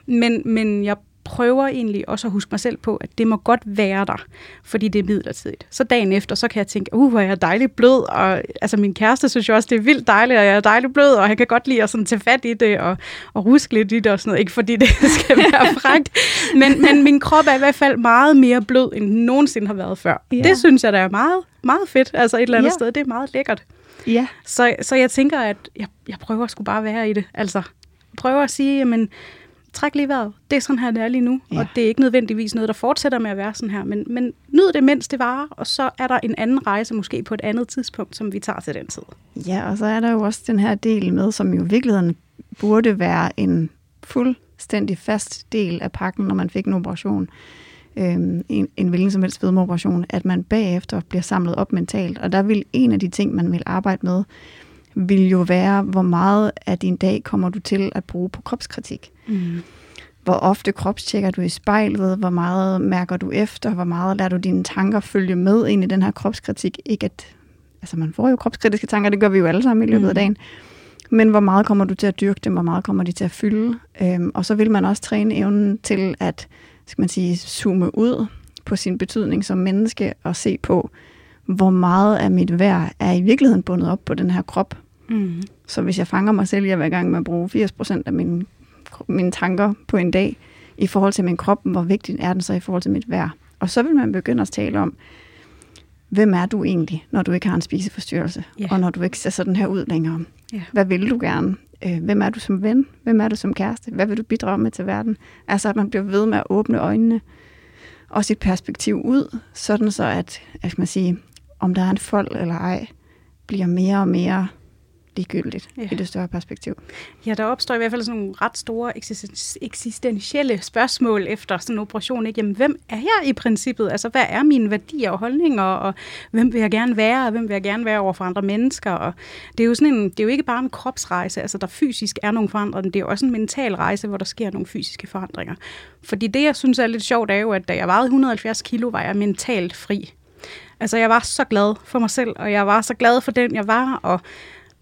Men, men jeg prøver egentlig også at huske mig selv på, at det må godt være der, fordi det er midlertidigt. Så dagen efter, så kan jeg tænke, uh, hvor er jeg dejligt blød, og altså min kæreste synes jo også, det er vildt dejligt, og jeg er dejligt blød, og han kan godt lide at sådan tage fat i det, og, og ruske lidt i det og sådan noget, ikke fordi det skal være frækt, men, men min krop er i hvert fald meget mere blød, end den nogensinde har været før. Ja. Det synes jeg, der er meget, meget fedt, altså et eller andet Ja. sted, det er meget lækkert. Ja. Så, så jeg tænker, at jeg, jeg prøver sgu bare at være i det. Altså, prøver at sige, jamen, træk lige vejret. Det er sådan her, det er lige nu. Ja. Og det er ikke nødvendigvis noget, der fortsætter med at være sådan her. Men, men nyd det, mens det varer. Og så er der en anden rejse, måske på et andet tidspunkt, som vi tager til den tid. Ja, og så er der jo også den her del med, som jo i virkeligheden burde være en fuldstændig fast del af pakken, når man fik en operation, øhm, en, en hvilken som helst fedmeoperation, at man bagefter bliver samlet op mentalt. Og der vil en af de ting, man vil arbejde med, vil jo være, hvor meget af din dag kommer du til at bruge på kropskritik. Mm. Hvor ofte kropstjekker du i spejlet, hvor meget mærker du efter, hvor meget lader du dine tanker følge med ind i den her kropskritik. Ikke at, altså man får jo kropskritiske tanker, det gør vi jo alle sammen i løbet af Mm. dagen. Men hvor meget kommer du til at dyrke dem, hvor meget kommer de til at fylde. Øhm, og så vil man også træne evnen til at, skal man sige, zoome ud på sin betydning som menneske og se på, hvor meget af mit værd er i virkeligheden bundet op på den her krop. Mm. Så hvis jeg fanger mig selv i at være i gang med at bruge 80% af mine, mine tanker på en dag, i forhold til min krop, hvor vigtig er den så i forhold til mit værd? Og så vil man begynde at tale om, hvem er du egentlig, når du ikke har en spiseforstyrrelse, Ja. og når du ikke ser sådan her ud længere? Ja. Hvad vil du gerne? Øh, Hvem er du som ven? Hvem er du som kæreste? Hvad vil du bidrage med til verden? Altså, at man bliver ved med at åbne øjnene. også et perspektiv ud, sådan så at, at man sige, om der er en fold eller ej, bliver mere og mere ligegyldigt ja. i det større perspektiv. Ja, der opstår i hvert fald sådan nogle ret store eksistentielle spørgsmål efter sådan en operation. Ikke? Jamen, hvem er jeg i princippet? Altså, hvad er mine værdier og holdninger, og hvem vil jeg gerne være, og hvem vil jeg gerne være over for andre mennesker? Og det er jo sådan en, det er jo ikke bare en kropsrejse, altså der fysisk er nogle forandringer, det er jo også en mental rejse, hvor der sker nogle fysiske forandringer. Fordi det, jeg synes er lidt sjovt, er jo, at da jeg vejede 170 kilo, var jeg mentalt fri. Altså, jeg var så glad for mig selv, og jeg var så glad for den, jeg var, og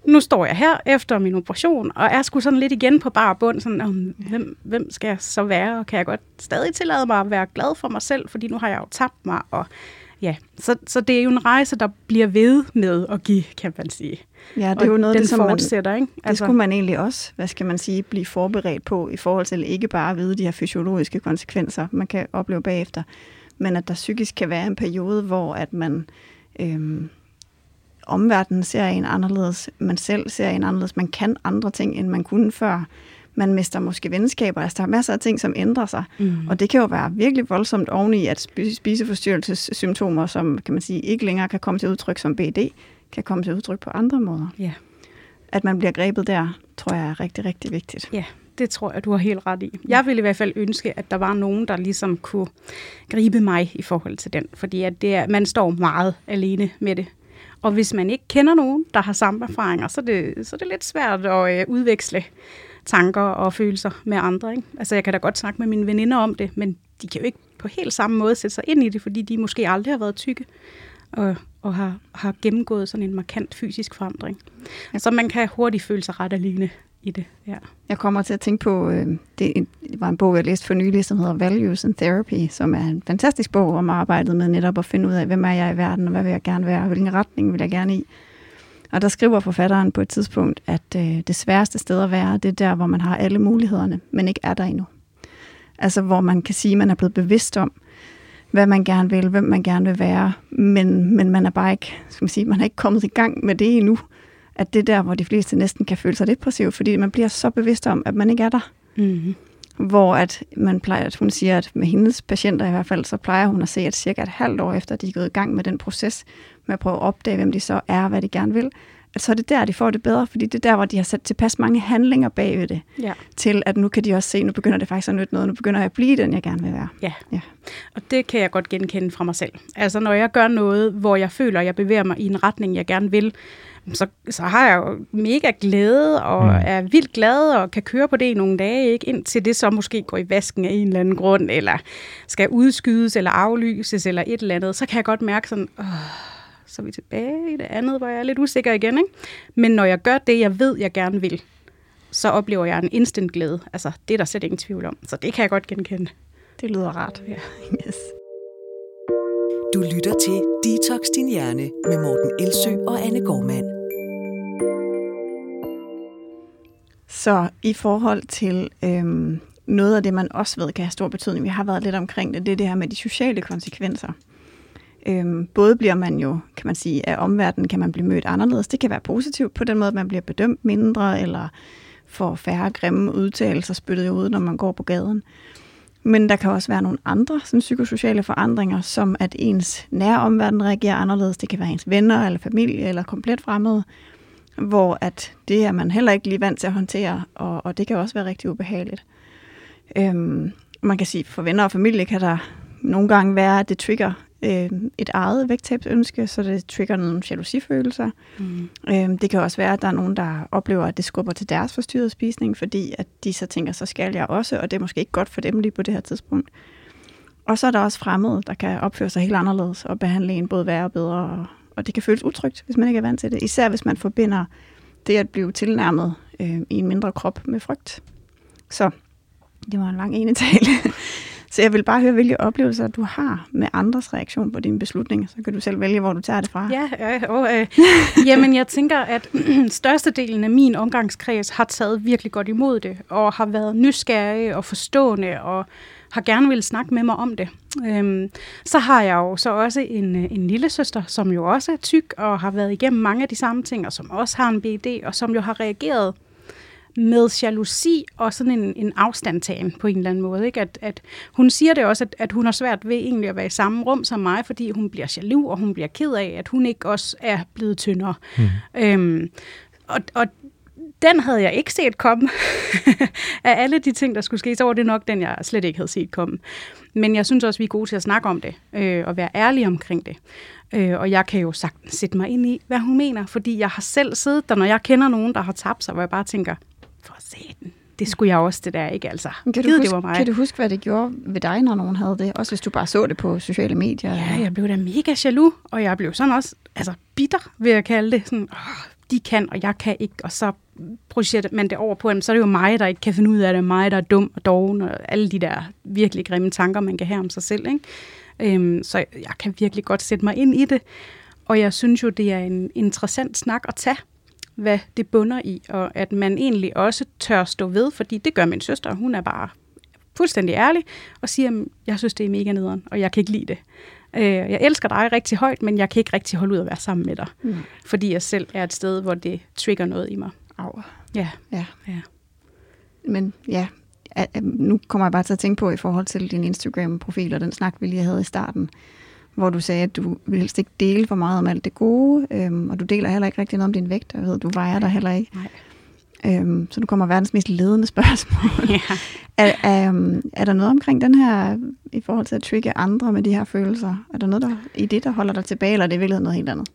nu står jeg her efter min operation, og er sgu sådan lidt igen på bar bund, sådan, om, hvem, hvem skal jeg så være, og kan jeg godt stadig tillade mig at være glad for mig selv, fordi nu har jeg jo tabt mig, og ja, så, så det er jo en rejse, der bliver ved med at give, kan man sige. Ja, det er jo noget, den det, som man, ikke? Altså, det skulle man egentlig også, hvad skal man sige, blive forberedt på, i forhold til ikke bare at vide de her fysiologiske konsekvenser, man kan opleve bagefter, men at der psykisk kan være en periode, hvor at man øhm, omverdenen ser en anderledes, man selv ser en anderledes, man kan andre ting, end man kunne før. Man mister måske venskaber, altså der er masser af ting, som ændrer sig. Mm. Og det kan jo være virkelig voldsomt oveni, at spiseforstyrrelsessymptomer, som kan man sige ikke længere kan komme til udtryk som BD, kan komme til udtryk på andre måder. Ja. At man bliver grebet der, tror jeg er rigtig, rigtig vigtigt. Ja, det tror jeg, du har helt ret i. Jeg ville i hvert fald ønske, at der var nogen, der ligesom kunne gribe mig i forhold til den. Fordi at det er, man står meget alene med det. Og hvis man ikke kender nogen, der har samme erfaringer, så er det, så er det lidt svært at øh, udveksle tanker og følelser med andre. Ikke? Altså jeg kan da godt snakke med mine veninder om det, men de kan jo ikke på helt samme måde sætte sig ind i det, fordi de måske aldrig har været tykke og, og har, har gennemgået sådan en markant fysisk forandring. Så man kan hurtigt føle sig ret alene i det. Ja. Jeg kommer til at tænke på, øh, det, det var en bog, jeg læste for nylig, som hedder Values and Therapy, som er en fantastisk bog om arbejdet med netop at finde ud af, hvem er jeg i verden, og hvad vil jeg gerne være, og hvilken retning vil jeg gerne i. Og der skriver forfatteren på et tidspunkt, at øh, det sværeste sted at være, det er der, hvor man har alle mulighederne, men ikke er der endnu. Altså hvor man kan sige, at man er blevet bevidst om, hvad man gerne vil, hvem man gerne vil være, men, men man er bare ikke, skal man sige, man er ikke kommet i gang med det endnu at det er der, hvor de fleste næsten kan føle sig depressiv, fordi man bliver så bevidst om, at man ikke er der. Mm-hmm. Hvor at man plejer, at hun siger, at med hendes patienter i hvert fald, så plejer hun at se, at cirka et halvt år efter, de er gået i gang med den proces, med at prøve at opdage, hvem de så er, og hvad de gerne vil, at så er det der, de får det bedre, fordi det er der, hvor de har sat tilpas mange handlinger bagved det, ja. til at nu kan de også se, nu begynder det faktisk at nytte noget, nu begynder jeg at blive den, jeg gerne vil være. Ja. ja, og det kan jeg godt genkende fra mig selv. Altså når jeg gør noget, hvor jeg føler, at jeg bevæger mig i en retning, jeg gerne vil, så, så har jeg jo mega glæde, og mm. er vildt glad, og kan køre på det i nogle dage, ikke? indtil det så måske går i vasken af en eller anden grund, eller skal udskydes, eller aflyses, eller et eller andet, så kan jeg godt mærke sådan, åh, så er vi tilbage i det andet, hvor jeg er lidt usikker igen. Ikke? Men når jeg gør det, jeg ved, jeg gerne vil, så oplever jeg en instant glæde. Altså, det er der slet ingen tvivl om. Så det kan jeg godt genkende. Det lyder rart. Ja. Yes. Du lytter til Detox Din Hjerne med Morten Elsø og Anne Gormand. Så i forhold til øhm, noget af det, man også ved kan have stor betydning, vi har været lidt omkring det, det er det her med de sociale konsekvenser. Øhm, både bliver man jo, kan man sige, af omverdenen kan man blive mødt anderledes. Det kan være positivt på den måde, at man bliver bedømt mindre, eller får færre grimme udtalelser spyttet ud, når man går på gaden. Men der kan også være nogle andre sådan psykosociale forandringer, som at ens nære omverden reagerer anderledes. Det kan være ens venner eller familie eller komplet fremmede, hvor at det er man heller ikke lige vant til at håndtere, og, og det kan også være rigtig ubehageligt. Øhm, man kan sige, for venner og familie kan der nogle gange være, at det trigger øh, et eget vægttabsønske, så det trigger nogle jalousifølelser. Mm. Øh, det kan også være, at der er nogen, der oplever, at det skubber til deres forstyrrede spisning, fordi at de så tænker, så skal jeg også, og det er måske ikke godt for dem lige på det her tidspunkt. Og så er der også fremmede, der kan opføre sig helt anderledes og behandle en både værre og bedre, og, og det kan føles utrygt, hvis man ikke er vant til det. Især hvis man forbinder det at blive tilnærmet øh, i en mindre krop med frygt. Så det var en lang ene tale. Så jeg vil bare høre, hvilke oplevelser du har med andres reaktion på dine beslutninger. Så kan du selv vælge, hvor du tager det fra. Ja, ja og, øh, jamen jeg tænker, at størstedelen af min omgangskreds har taget virkelig godt imod det, og har været nysgerrige og forstående, og har gerne vil snakke med mig om det. Øhm, så har jeg jo så også en, øh, en lille søster, som jo også er tyk, og har været igennem mange af de samme ting, og som også har en BD, og som jo har reageret med jalousi og sådan en, en afstandtagen på en eller anden måde. Ikke? At, at hun siger det også, at, at hun har svært ved egentlig at være i samme rum som mig, fordi hun bliver jaloux, og hun bliver ked af, at hun ikke også er blevet tyndere. Mm. Øhm, og, og den havde jeg ikke set komme. af alle de ting, der skulle ske, så var det nok den, jeg slet ikke havde set komme. Men jeg synes også, vi er gode til at snakke om det, øh, og være ærlige omkring det. Øh, og jeg kan jo sagtens sætte mig ind i, hvad hun mener, fordi jeg har selv siddet der, når jeg kender nogen, der har tabt sig, hvor jeg bare tænker, den, det skulle jeg også, det der, ikke altså. Kan du, Gid, huske, det var mig. kan du huske, hvad det gjorde ved dig, når nogen havde det? Også hvis du bare så det på sociale medier? Ja, jeg blev da mega jaloux, og jeg blev sådan også altså bitter, vil jeg kalde det. Sådan, åh, de kan, og jeg kan ikke, og så projicerer man det over på dem, så er det jo mig, der ikke kan finde ud af det, mig, der er dum og doven, og alle de der virkelig grimme tanker, man kan have om sig selv. Ikke? Øhm, så jeg kan virkelig godt sætte mig ind i det, og jeg synes jo, det er en interessant snak at tage, hvad det bunder i, og at man egentlig også tør stå ved, fordi det gør min søster, hun er bare fuldstændig ærlig, og siger, at jeg synes, det er mega nederen, og jeg kan ikke lide det. Øh, jeg elsker dig rigtig højt, men jeg kan ikke rigtig holde ud at være sammen med dig, Mm. fordi jeg selv er et sted, hvor det trigger noget i mig. Au. Ja, Ja. ja. Men ja, nu kommer jeg bare til at tænke på i forhold til din Instagram-profil og den snak, vi lige havde i starten, hvor du sagde, at du vil helst ikke dele for meget om alt det gode, øhm, og du deler heller ikke rigtig noget om din vægt, og jeg ved, du vejer dig heller ikke. Nej. Øhm, så du kommer verdens mest ledende spørgsmål. ja. Er, er, øhm, er der noget omkring den her, i forhold til at trigge andre med de her følelser? Er der noget der, i det, der holder dig tilbage, eller er det i virkeligheden noget helt andet?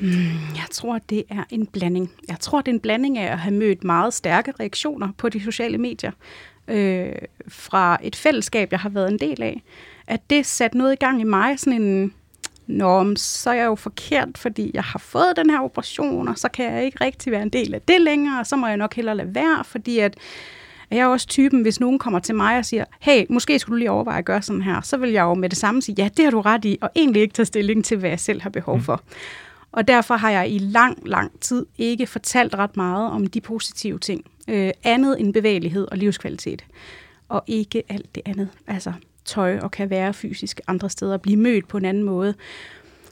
Mm, jeg tror, det er en blanding. Jeg tror, det er en blanding af at have mødt meget stærke reaktioner på de sociale medier øh, fra et fællesskab, jeg har været en del af. At det satte noget i gang i mig, sådan en, Nå, så er jeg jo forkert, fordi jeg har fået den her operation, og så kan jeg ikke rigtig være en del af det længere, og så må jeg nok hellere lade være, fordi at jeg er også typen, hvis nogen kommer til mig og siger, hey, måske skulle du lige overveje at gøre sådan her, så vil jeg jo med det samme sige, ja, det har du ret i, og egentlig ikke tage stilling til, hvad jeg selv har behov for. Mm. Og derfor har jeg i lang, lang tid ikke fortalt ret meget om de positive ting. Øh, andet end bevægelighed og livskvalitet. Og ikke alt det andet. Altså tøj og kan være fysisk andre steder, blive mødt på en anden måde.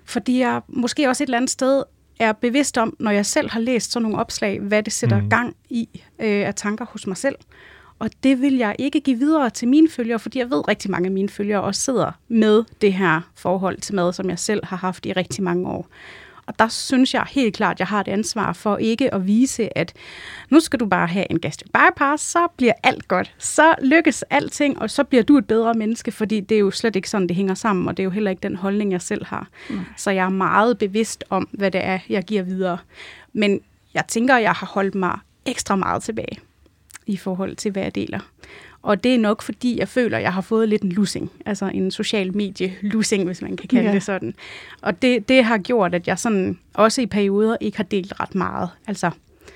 Fordi jeg måske også et eller andet sted er bevidst om, når jeg selv har læst sådan nogle opslag, hvad det sætter mm. gang i øh, af tanker hos mig selv. Og det vil jeg ikke give videre til mine følgere, fordi jeg ved, rigtig mange af mine følgere også sidder med det her forhold til mad, som jeg selv har haft i rigtig mange år. Og der synes jeg helt klart, at jeg har et ansvar for ikke at vise, at nu skal du bare have en gastric bypass, så bliver alt godt. Så lykkes alting, og så bliver du et bedre menneske, fordi det er jo slet ikke sådan, det hænger sammen, og det er jo heller ikke den holdning, jeg selv har. Mm. Så jeg er meget bevidst om, hvad det er, jeg giver videre. Men jeg tænker, at jeg har holdt mig ekstra meget tilbage i forhold til, hvad jeg deler. Og det er nok, fordi jeg føler, at jeg har fået lidt en lussing. Altså en social medie-lussing, hvis man kan kalde Ja. det sådan. Og det, det har gjort, at jeg sådan også i perioder ikke har delt ret meget. Altså,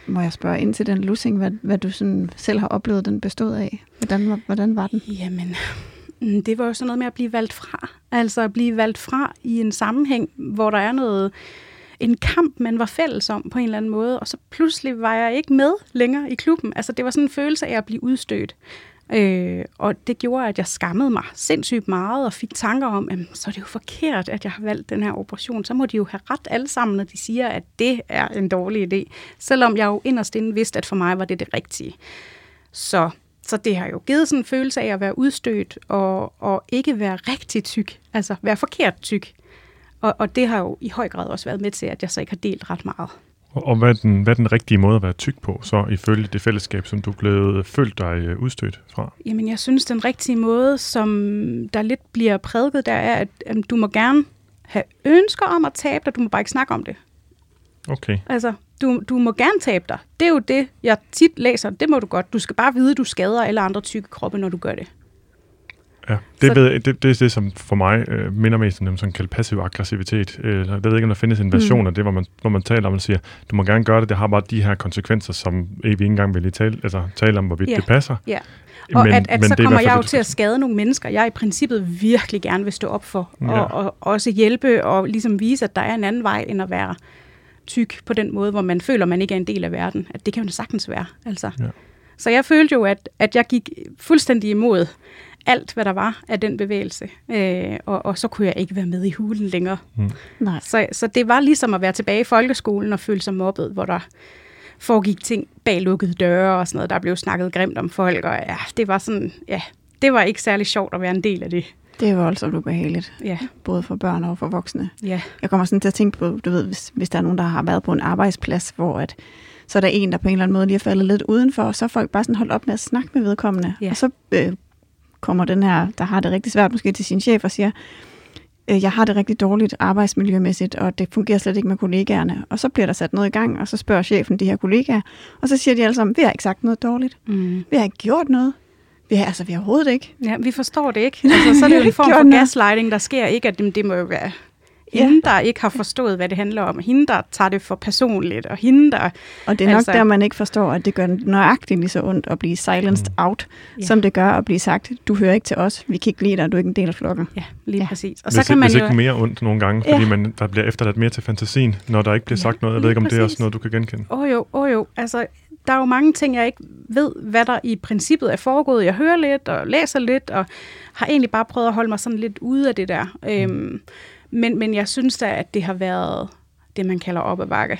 Må jeg spørge ind til den lussing, hvad, hvad du sådan selv har oplevet, den bestod af? Hvordan, var- hvordan var den? jamen, mm, det var jo sådan noget med at blive valgt fra. Altså at blive valgt fra i en sammenhæng, hvor der er noget en kamp, man var fælles om på en eller anden måde, og så pludselig var jeg ikke med længere i klubben. Altså det var sådan en følelse af at blive udstødt. Øh, og det gjorde, at jeg skammede mig sindssygt meget og fik tanker om, at så er det jo forkert, at jeg har valgt den her operation. Så må de jo have ret alle sammen, når de siger, at det er en dårlig idé. Selvom jeg jo inderst inde vidste, at for mig var det det rigtige. Så, så det har jo givet sådan en følelse af at være udstødt og, og ikke være rigtig tyk. Altså være forkert tyk. Og, og det har jo i høj grad også været med til, at jeg så ikke har delt ret meget. Og, hvad, er den, hvad er den rigtige måde at være tyk på, så ifølge det fællesskab, som du blevet følt dig øh, udstødt fra? Jamen, jeg synes, den rigtige måde, som der lidt bliver prædiket, der er, at, at du må gerne have ønsker om at tabe dig, du må bare ikke snakke om det. Okay. Altså, du, du må gerne tabe dig. Det er jo det, jeg tit læser. Det må du godt. Du skal bare vide, at du skader alle andre tykke kroppe, når du gør det. Ja, det, Så- ved, det, det er det, som for mig øh, minder mest om sådan kaldt passiv aggressivitet. Øh, jeg ved ikke, om der findes en version mm. af det, hvor man, hvor man taler om og siger, du må gerne gøre det, det har bare de her konsekvenser, som vi ikke engang vil tale, altså, tale om, hvorvidt Ja. det passer. Ja. Og men, at, at så er i kommer jeg jo til at skade nogle mennesker, jeg i princippet virkelig gerne vil stå op for. Ja. Og, og også hjælpe og ligesom vise, at der er en anden vej, end at være tyk på den måde, hvor man føler, man ikke er en del af verden. At det kan jo sagtens være. Altså. Ja. Så jeg følte jo, at, at jeg gik fuldstændig imod alt, hvad der var af den bevægelse. Øh, og, og så kunne jeg ikke være med i hulen længere. Nej. Så, så det var ligesom at være tilbage i folkeskolen og føle sig mobbet, hvor der foregik ting bag lukkede døre og sådan noget. Der blev snakket grimt om folk, og ja, det var sådan, ja, det var ikke særlig sjovt at være en del af det. Det er voldsomt ubehageligt, Ja, både for børn og for voksne. ja, Jeg kommer sådan til at tænke på, du ved, hvis, hvis der er nogen, der har været på en arbejdsplads, hvor at, så er der en, der på en eller anden måde lige er faldet lidt udenfor, og så er folk bare sådan holdt op med at snakke med vedkommende. Ja. Og så øh, kommer den her, der har det rigtig svært måske til sin chef og siger, øh, jeg har det rigtig dårligt arbejdsmiljømæssigt, og det fungerer slet ikke med kollegaerne. Og så bliver der sat noget i gang, og så spørger chefen de her kollegaer, og så siger de alle sammen, vi har ikke sagt noget dårligt. mm. Vi har ikke gjort noget. Vi har, altså, vi har overhovedet ikke. ja vi forstår det ikke. Altså, så er det jo en form for gaslighting, der sker ikke, at det, det må jo være Ja. hende, der ikke har forstået, hvad det handler om, hende, der tager det for personligt, og hende, der... Og det er nok Altså- der, man ikke forstår, at det gør nøjagtigt lige så ondt at blive silenced Mm. out, Ja. ja. som det gør at blive sagt, du hører ikke til os, vi kan ikke lide dig, du er ikke en del af flokken. Ja, lige ja. Ja. præcis. Og hvis, så kan man hvis jo... ikke mere ondt nogle gange, Ja. fordi man, der bliver efterladt mere til fantasien, når der ikke bliver Ja, sagt noget. Jeg ved ikke, om det er også præcis. noget, du kan genkende. Åh oh, jo, åh oh, jo. Altså, der er jo mange ting, jeg ikke ved, hvad der i princippet er foregået. Jeg hører lidt og læser lidt, og har egentlig bare prøvet at holde mig sådan lidt ude af det der. Øhm, men, men jeg synes da, at det har været det, man kalder op ad bakke.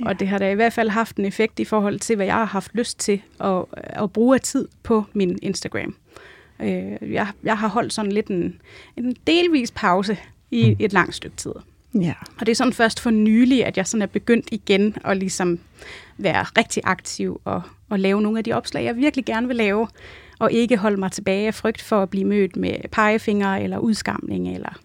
Ja. Og det har da i hvert fald haft en effekt i forhold til, hvad jeg har haft lyst til at, at bruge af tid på min Instagram. Øh, jeg, jeg har holdt sådan lidt en, en delvis pause i Mm. et langt stykke tid. Ja. Og det er sådan først for nylig, at jeg sådan er begyndt igen at ligesom være rigtig aktiv og, og lave nogle af de opslag, jeg virkelig gerne vil lave, og ikke holde mig tilbage af frygt for at blive mødt med pegefingre eller udskamning, eller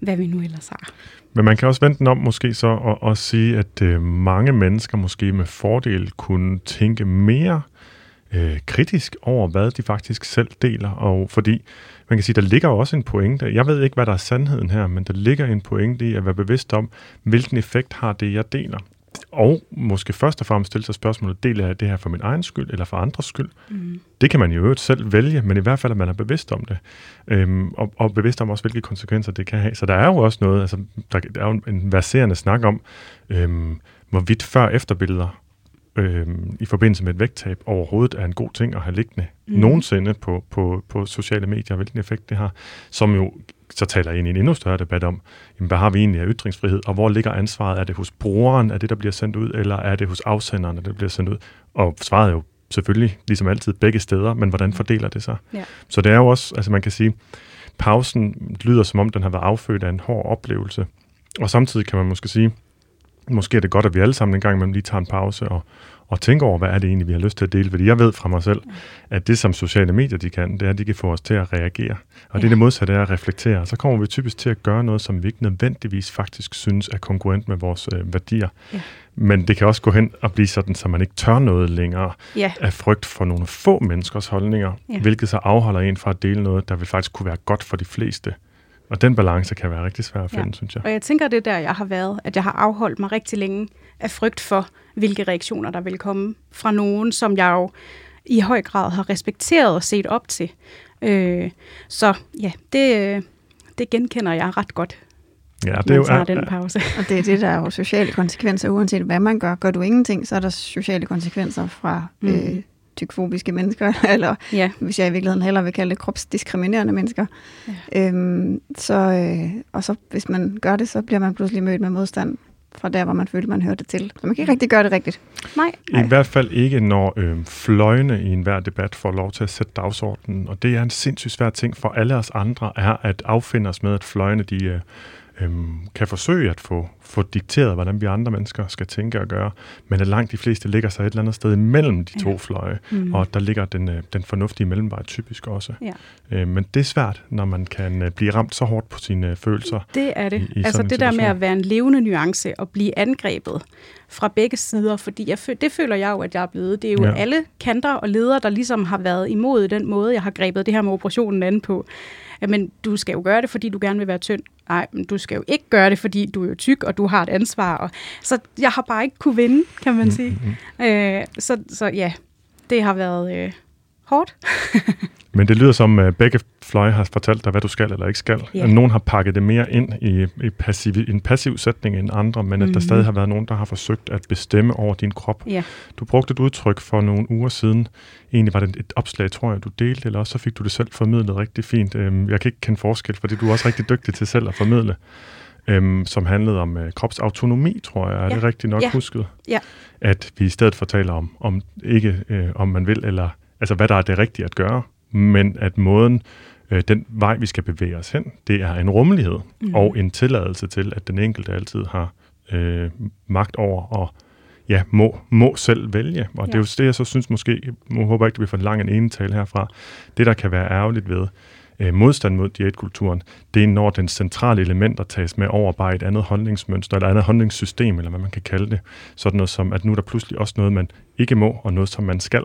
hvad vi nu ellers har. Men man kan også vente den om måske så og, og sige, at øh, mange mennesker måske med fordel kunne tænke mere øh, kritisk over, hvad de faktisk selv deler. Og fordi man kan sige, der ligger jo også en pointe. Jeg ved ikke, hvad der er sandheden her, men der ligger en pointe i at være bevidst om, hvilken effekt har det, jeg deler. Og måske først og fremmest stille sig spørgsmålet, deler jeg det her for min egen skyld eller for andres skyld? Mm. Det kan man jo øvrigt selv vælge, men i hvert fald, at man er bevidst om det. Øhm, og, og bevidst om også, hvilke konsekvenser det kan have. Så der er jo også noget, altså, der, der er jo en verserende snak om, øhm, hvorvidt før-efterbilleder øhm, i forbindelse med et vægttab overhovedet er en god ting at have liggende mm. nogensinde på, på, på sociale medier, hvilken effekt det har, som jo så taler ind i en endnu større debat om, jamen, hvad har vi egentlig af ytringsfrihed, og hvor ligger ansvaret? Er det hos brugeren af det, der bliver sendt ud, eller er det hos afsenderen, af det, der bliver sendt ud? Og svaret er jo selvfølgelig, ligesom altid, begge steder, men hvordan fordeler det sig? Ja. Så det er jo også, altså man kan sige, pausen lyder som om, den har været affødt af en hård oplevelse. Og samtidig kan man måske sige, måske er det godt, at vi alle sammen en gang imellem lige tager en pause og, og tænker over, hvad er det egentlig, vi har lyst til at dele. Fordi jeg ved fra mig selv, at det, som sociale medier de kan, det er, at de kan få os til at reagere. Og det Ja. er det modsatte af at reflektere. Så kommer vi typisk til at gøre noget, som vi ikke nødvendigvis faktisk synes er konkurrent med vores øh, værdier. Ja. Men det kan også gå hen og blive sådan, så man ikke tør noget længere Ja, af frygt for nogle få menneskers holdninger, Ja. ja. hvilket så afholder en fra at dele noget, der vil faktisk kunne være godt for de fleste. Og den balance kan være rigtig svær at Ja. finde, synes jeg. og jeg tænker, det er der, jeg har været, at jeg har afholdt mig rigtig længe af frygt for, hvilke reaktioner der vil komme fra nogen, som jeg jo i høj grad har respekteret og set op til. Øh, så ja, det, det genkender jeg ret godt, Ja, det er jo, tager er, den pause. Og det er det, der er jo sociale konsekvenser, uanset hvad man gør. Gør du ingenting, så er der sociale konsekvenser fra mm. øh, tykfobiske mennesker, eller Ja, hvis jeg i virkeligheden hellere vil kalde det kropsdiskriminerende mennesker. Ja. Øhm, så, øh, og så hvis man gør det, så bliver man pludselig mødt med modstand fra der, hvor man følte, man hørte til. Så man kan ikke rigtig gøre det rigtigt. nej. I hvert fald ikke, når øh, fløjene i enhver debat får lov til at sætte dagsordenen. Og det er en sindssygt svær ting for alle os andre, er at affinde os med, at fløjene de, øh, øh, kan forsøge at få, få dikteret, hvordan vi andre mennesker skal tænke og gøre. Men at langt de fleste ligger sig et eller andet sted imellem de to Ja. fløje. Mm. Og der ligger den, øh, den fornuftige mellemvej typisk også. Ja. Øh, men det er svært, når man kan øh, blive ramt så hårdt på sine øh, følelser. Det er det. i- i altså det der med at være en levende nuance og blive angrebet fra begge sider, fordi jeg, det føler jeg jo, at jeg er blevet. Det er jo ja. alle kanter og ledere, der ligesom har været imod den måde, jeg har grebet det her med operationen an på. Men du skal jo gøre det, fordi du gerne vil være tynd. Nej, men du skal jo ikke gøre det, fordi du er jo tyk, og du har et ansvar. Og, så jeg har bare ikke kunne vinde, kan man sige. Mm. Øh, så, så ja, det har været øh, hårdt. Men det lyder som, at begge fløje har fortalt dig, hvad du skal eller ikke skal. At nogen har pakket det mere ind i, i passiv, en passiv sætning end andre, men at der Mhm. stadig har været nogen, der har forsøgt at bestemme over din krop. Ja. Du brugte et udtryk for nogle uger siden. Egentlig var det et opslag, tror jeg, du delte, eller også så fik du det selv formidlet rigtig fint. Øhm, Jeg kan ikke kende forskel, fordi du er også rigtig dygtig til selv at formidle. øhm, som handlede om øh, kropsautonomi, tror jeg. Er Ja. det rigtigt nok Ja. husket? Ja. At vi i stedet fortæller om, om ikke øh, om man vil, eller altså hvad der er det rigtige at gøre, men at måden, øh, den vej, vi skal bevæge os hen, det er en rummelighed mm. og en tilladelse til, at den enkelte altid har øh, magt over og ja, må, må selv vælge. Og ja. det er jo det, jeg så synes måske, nu håber jeg ikke, det bliver for lang en ene tale herfra, det der kan være ærgerligt ved øh, modstand mod diætkulturen, det er når den centrale elementer tages med over bare et andet holdningsmønster, eller et andet holdningssystem, eller hvad man kan kalde det. Sådan noget som, at nu er der pludselig også noget, man ikke må, og noget, som man skal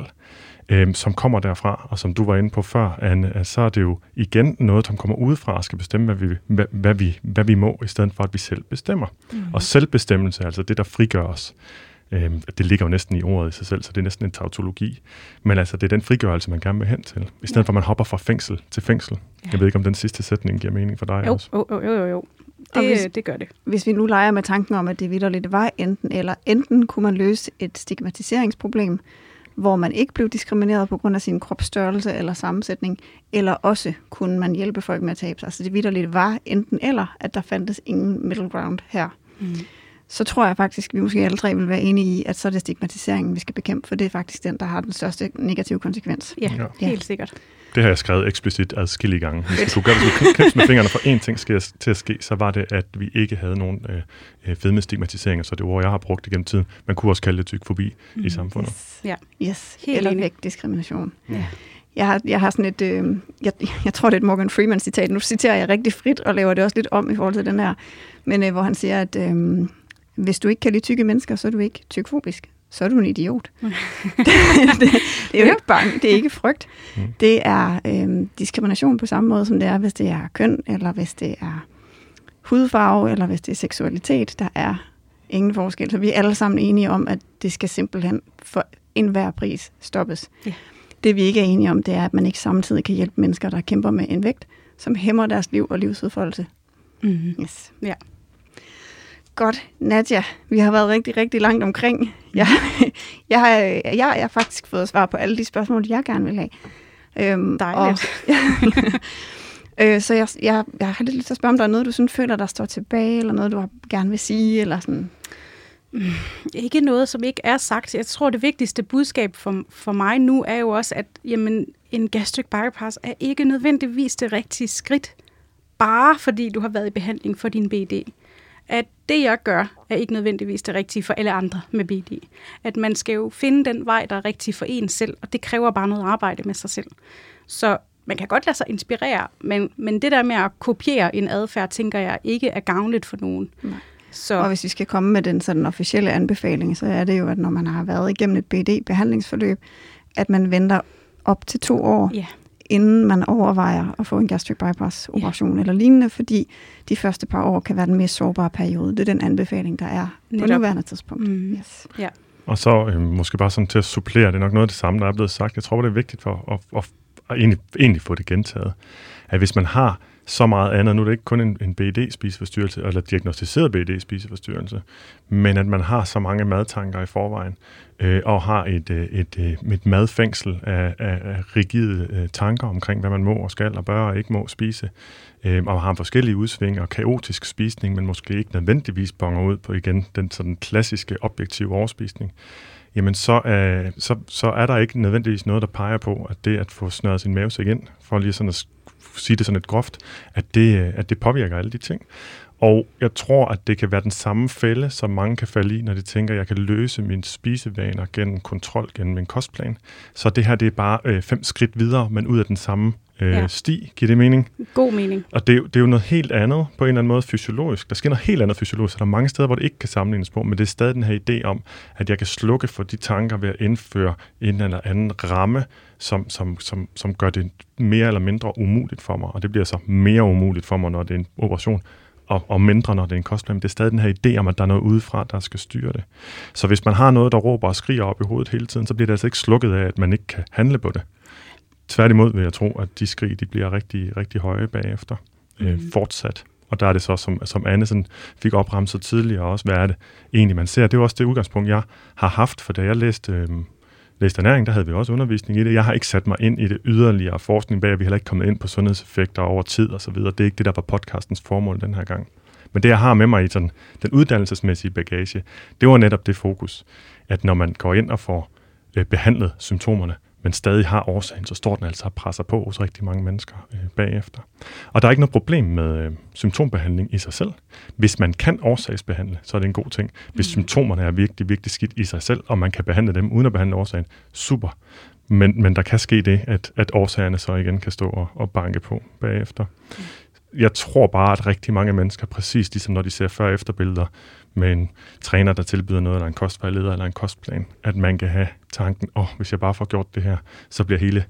øh, som kommer derfra, og som du var inde på før, Anne, at så er det jo igen noget, som kommer udefra og skal bestemme, hvad vi, hvad, hvad, vi, hvad vi må, i stedet for, at vi selv bestemmer. Mm. Og selvbestemmelse, altså det, der frigør os, øh, det ligger jo næsten i ordet i sig selv, så det er næsten en tautologi. Men altså, det er den frigørelse, man gerne vil hen til, i stedet ja. for, at man hopper fra fængsel til fængsel. Ja. Jeg ved ikke, om den sidste sætning giver mening for dig Jo, også. jo, jo, jo, jo. Og hvis- Det, det gør det. Hvis vi nu leger med tanken om, at det vidderligt var enten eller, enten kunne man løse et stigmatiseringsproblem, hvor man ikke blev diskrimineret på grund af sin kropsstørrelse eller sammensætning, eller også kunne man hjælpe folk med at tabe sig. Så det vidderligt var enten eller, at der fandtes ingen middle ground her. Mm. Så tror jeg faktisk, at vi måske alle tre vil være enige i, at så er det stigmatiseringen, vi skal bekæmpe, for det er faktisk den, der har den største negative konsekvens. Ja, Ja. ja, helt sikkert. Det har jeg skrevet eksplicit adskillige gange. Hvis gøre, hvis jeg knipse med fingrene for én ting skal, til at ske, så var det, at vi ikke havde nogen øh, øh, fedmestigmatisering, så det ord, jeg har brugt igennem tiden. Man kunne også kalde det tykfobi mm. i samfundet. Yes. Ja. Yes. Helt eller vægtdiskrimination. Ja. Jeg har, jeg har sådan et, øh, jeg, jeg tror det er et Morgan Freeman citat, nu citerer jeg rigtig frit og laver det også lidt om i forhold til den her, men øh, hvor han siger, at øh, hvis du ikke kan lide tykke mennesker, så er du ikke tykfobisk. Så er du en idiot. det, det, det er jo ikke bange, det er ikke frygt. Mm. Det er øh, diskrimination på samme måde, som det er, hvis det er køn, eller hvis det er hudfarve, eller hvis det er seksualitet. Der er ingen forskel. Så vi er alle sammen enige om, at det skal simpelthen for enhver pris stoppes. Ja. Det vi ikke er enige om, det er, at man ikke samtidig kan hjælpe mennesker, der kæmper med en vægt, som hæmmer deres liv og livsudfoldelse. Mm-hmm. Yes. Ja. Godt, Nadja, vi har været rigtig, rigtig langt omkring. Jeg, jeg, har, jeg, jeg har faktisk fået svar på alle de spørgsmål, jeg gerne vil have. Øhm, Dejligt. Og, øh, så jeg, jeg, jeg har lidt lyst til at spørge, om der er noget, du sådan føler, der står tilbage, eller noget, du har- gerne vil sige, eller sådan. Ikke noget, som ikke er sagt. Jeg tror, det vigtigste budskab for, for mig nu er jo også, at jamen, en gastric bypass er ikke nødvendigvis det rigtige skridt, bare fordi du har været i behandling for din BD. Det, jeg gør, er ikke nødvendigvis det rigtige for alle andre med BD. At man skal jo finde den vej, der er rigtig for en selv, og det kræver bare noget arbejde med sig selv. Så man kan godt lade sig inspirere, men, men det der med at kopiere en adfærd, tænker jeg ikke er gavnligt for nogen. Nej. Så Og hvis vi skal komme med den sådan officielle anbefaling, så er det jo, at når man har været igennem et BD-behandlingsforløb, at man venter op til to år, ja, inden man overvejer at få en gastric bypass operation eller lignende, fordi de første par år kan være den mest sårbare periode. Det er den anbefaling, der er på Netop. nuværende tidspunkt. Mm. Yes. Og så øh, måske bare sådan til at supplere, det er nok noget af det samme, der er blevet sagt. Jeg tror, det er vigtigt for at, at, at egentlig, egentlig få det gentaget. At hvis man har så meget andet, nu er det ikke kun en, en BD-spiseforstyrrelse, eller diagnostiseret BD-spiseforstyrrelse, men at man har så mange madtanker i forvejen, øh, og har et, øh, et, øh, et madfængsel af, af, af rigide øh, tanker omkring, hvad man må og skal og bør og ikke må spise, øh, og har forskellige udsving og kaotisk spisning, men måske ikke nødvendigvis bonger ud på igen den sådan klassiske objektive overspisning, jamen så, øh, så, så er der ikke nødvendigvis noget, der peger på, at det at få snøret sin mavesæk ind, for lige sådan at sige det sådan lidt groft, at det, øh, at det påvirker alle de ting. Og jeg tror, at det kan være den samme fælde, som mange kan falde i, når de tænker, at jeg kan løse mine spisevaner gennem kontrol, gennem min kostplan. Så det her, det er bare øh, fem skridt videre, men ud af den samme øh, Ja. sti. Giver det mening? god mening. Og det er, jo, det er jo noget helt andet på en eller anden måde fysiologisk. Der sker noget helt andet fysiologisk. Så der er mange steder, hvor det ikke kan sammenlignes på, men det er stadig den her idé om, at jeg kan slukke for de tanker ved at indføre en eller anden ramme, som, som, som, som gør det mere eller mindre umuligt for mig. Og det bliver så mere umuligt for mig, når det er en operation, og, og mindre, når det er en kostplan. Det er stadig den her idé om, at der er noget udefra, der skal styre det. Så hvis man har noget, der råber og skriger op i hovedet hele tiden, så bliver det altså ikke slukket af, at man ikke kan handle på det. Tværtimod vil jeg tro, at de skrig de bliver rigtig, rigtig høje bagefter. Mm. Øh, fortsat. Og der er det så, som, som Anne sådan fik opremset tidligere også, hvad er det egentlig, man ser. Det er jo også det udgangspunkt, jeg har haft, for da jeg læste, øh, læste ernæring, der havde vi også undervisning i det. Jeg har ikke sat mig ind i det yderligere forskning bag, vi har heller ikke kommet ind på sundhedseffekter over tid og så videre. Det er ikke det, der var podcastens formål den her gang. Men det, jeg har med mig i sådan, den uddannelsesmæssige bagage, det var netop det fokus, at når man går ind og får øh, behandlet symptomerne, men stadig har årsagen, så står den altså og presser på hos rigtig mange mennesker øh, bagefter. Og der er ikke noget problem med øh, symptombehandling i sig selv. Hvis man kan årsagsbehandle, så er det en god ting. Hvis mm. symptomerne er virkelig, virkelig skidt i sig selv, og man kan behandle dem uden at behandle årsagen, super. Men, men der kan ske det, at, at årsagerne så igen kan stå og, og banke på bagefter. Mm. Jeg tror bare, at rigtig mange mennesker, præcis ligesom når de ser før- og efterbilleder, med en træner, der tilbyder noget, eller en kostvejleder, eller en kostplan, at man kan have tanken, åh, oh, hvis jeg bare får gjort det her, så bliver hele,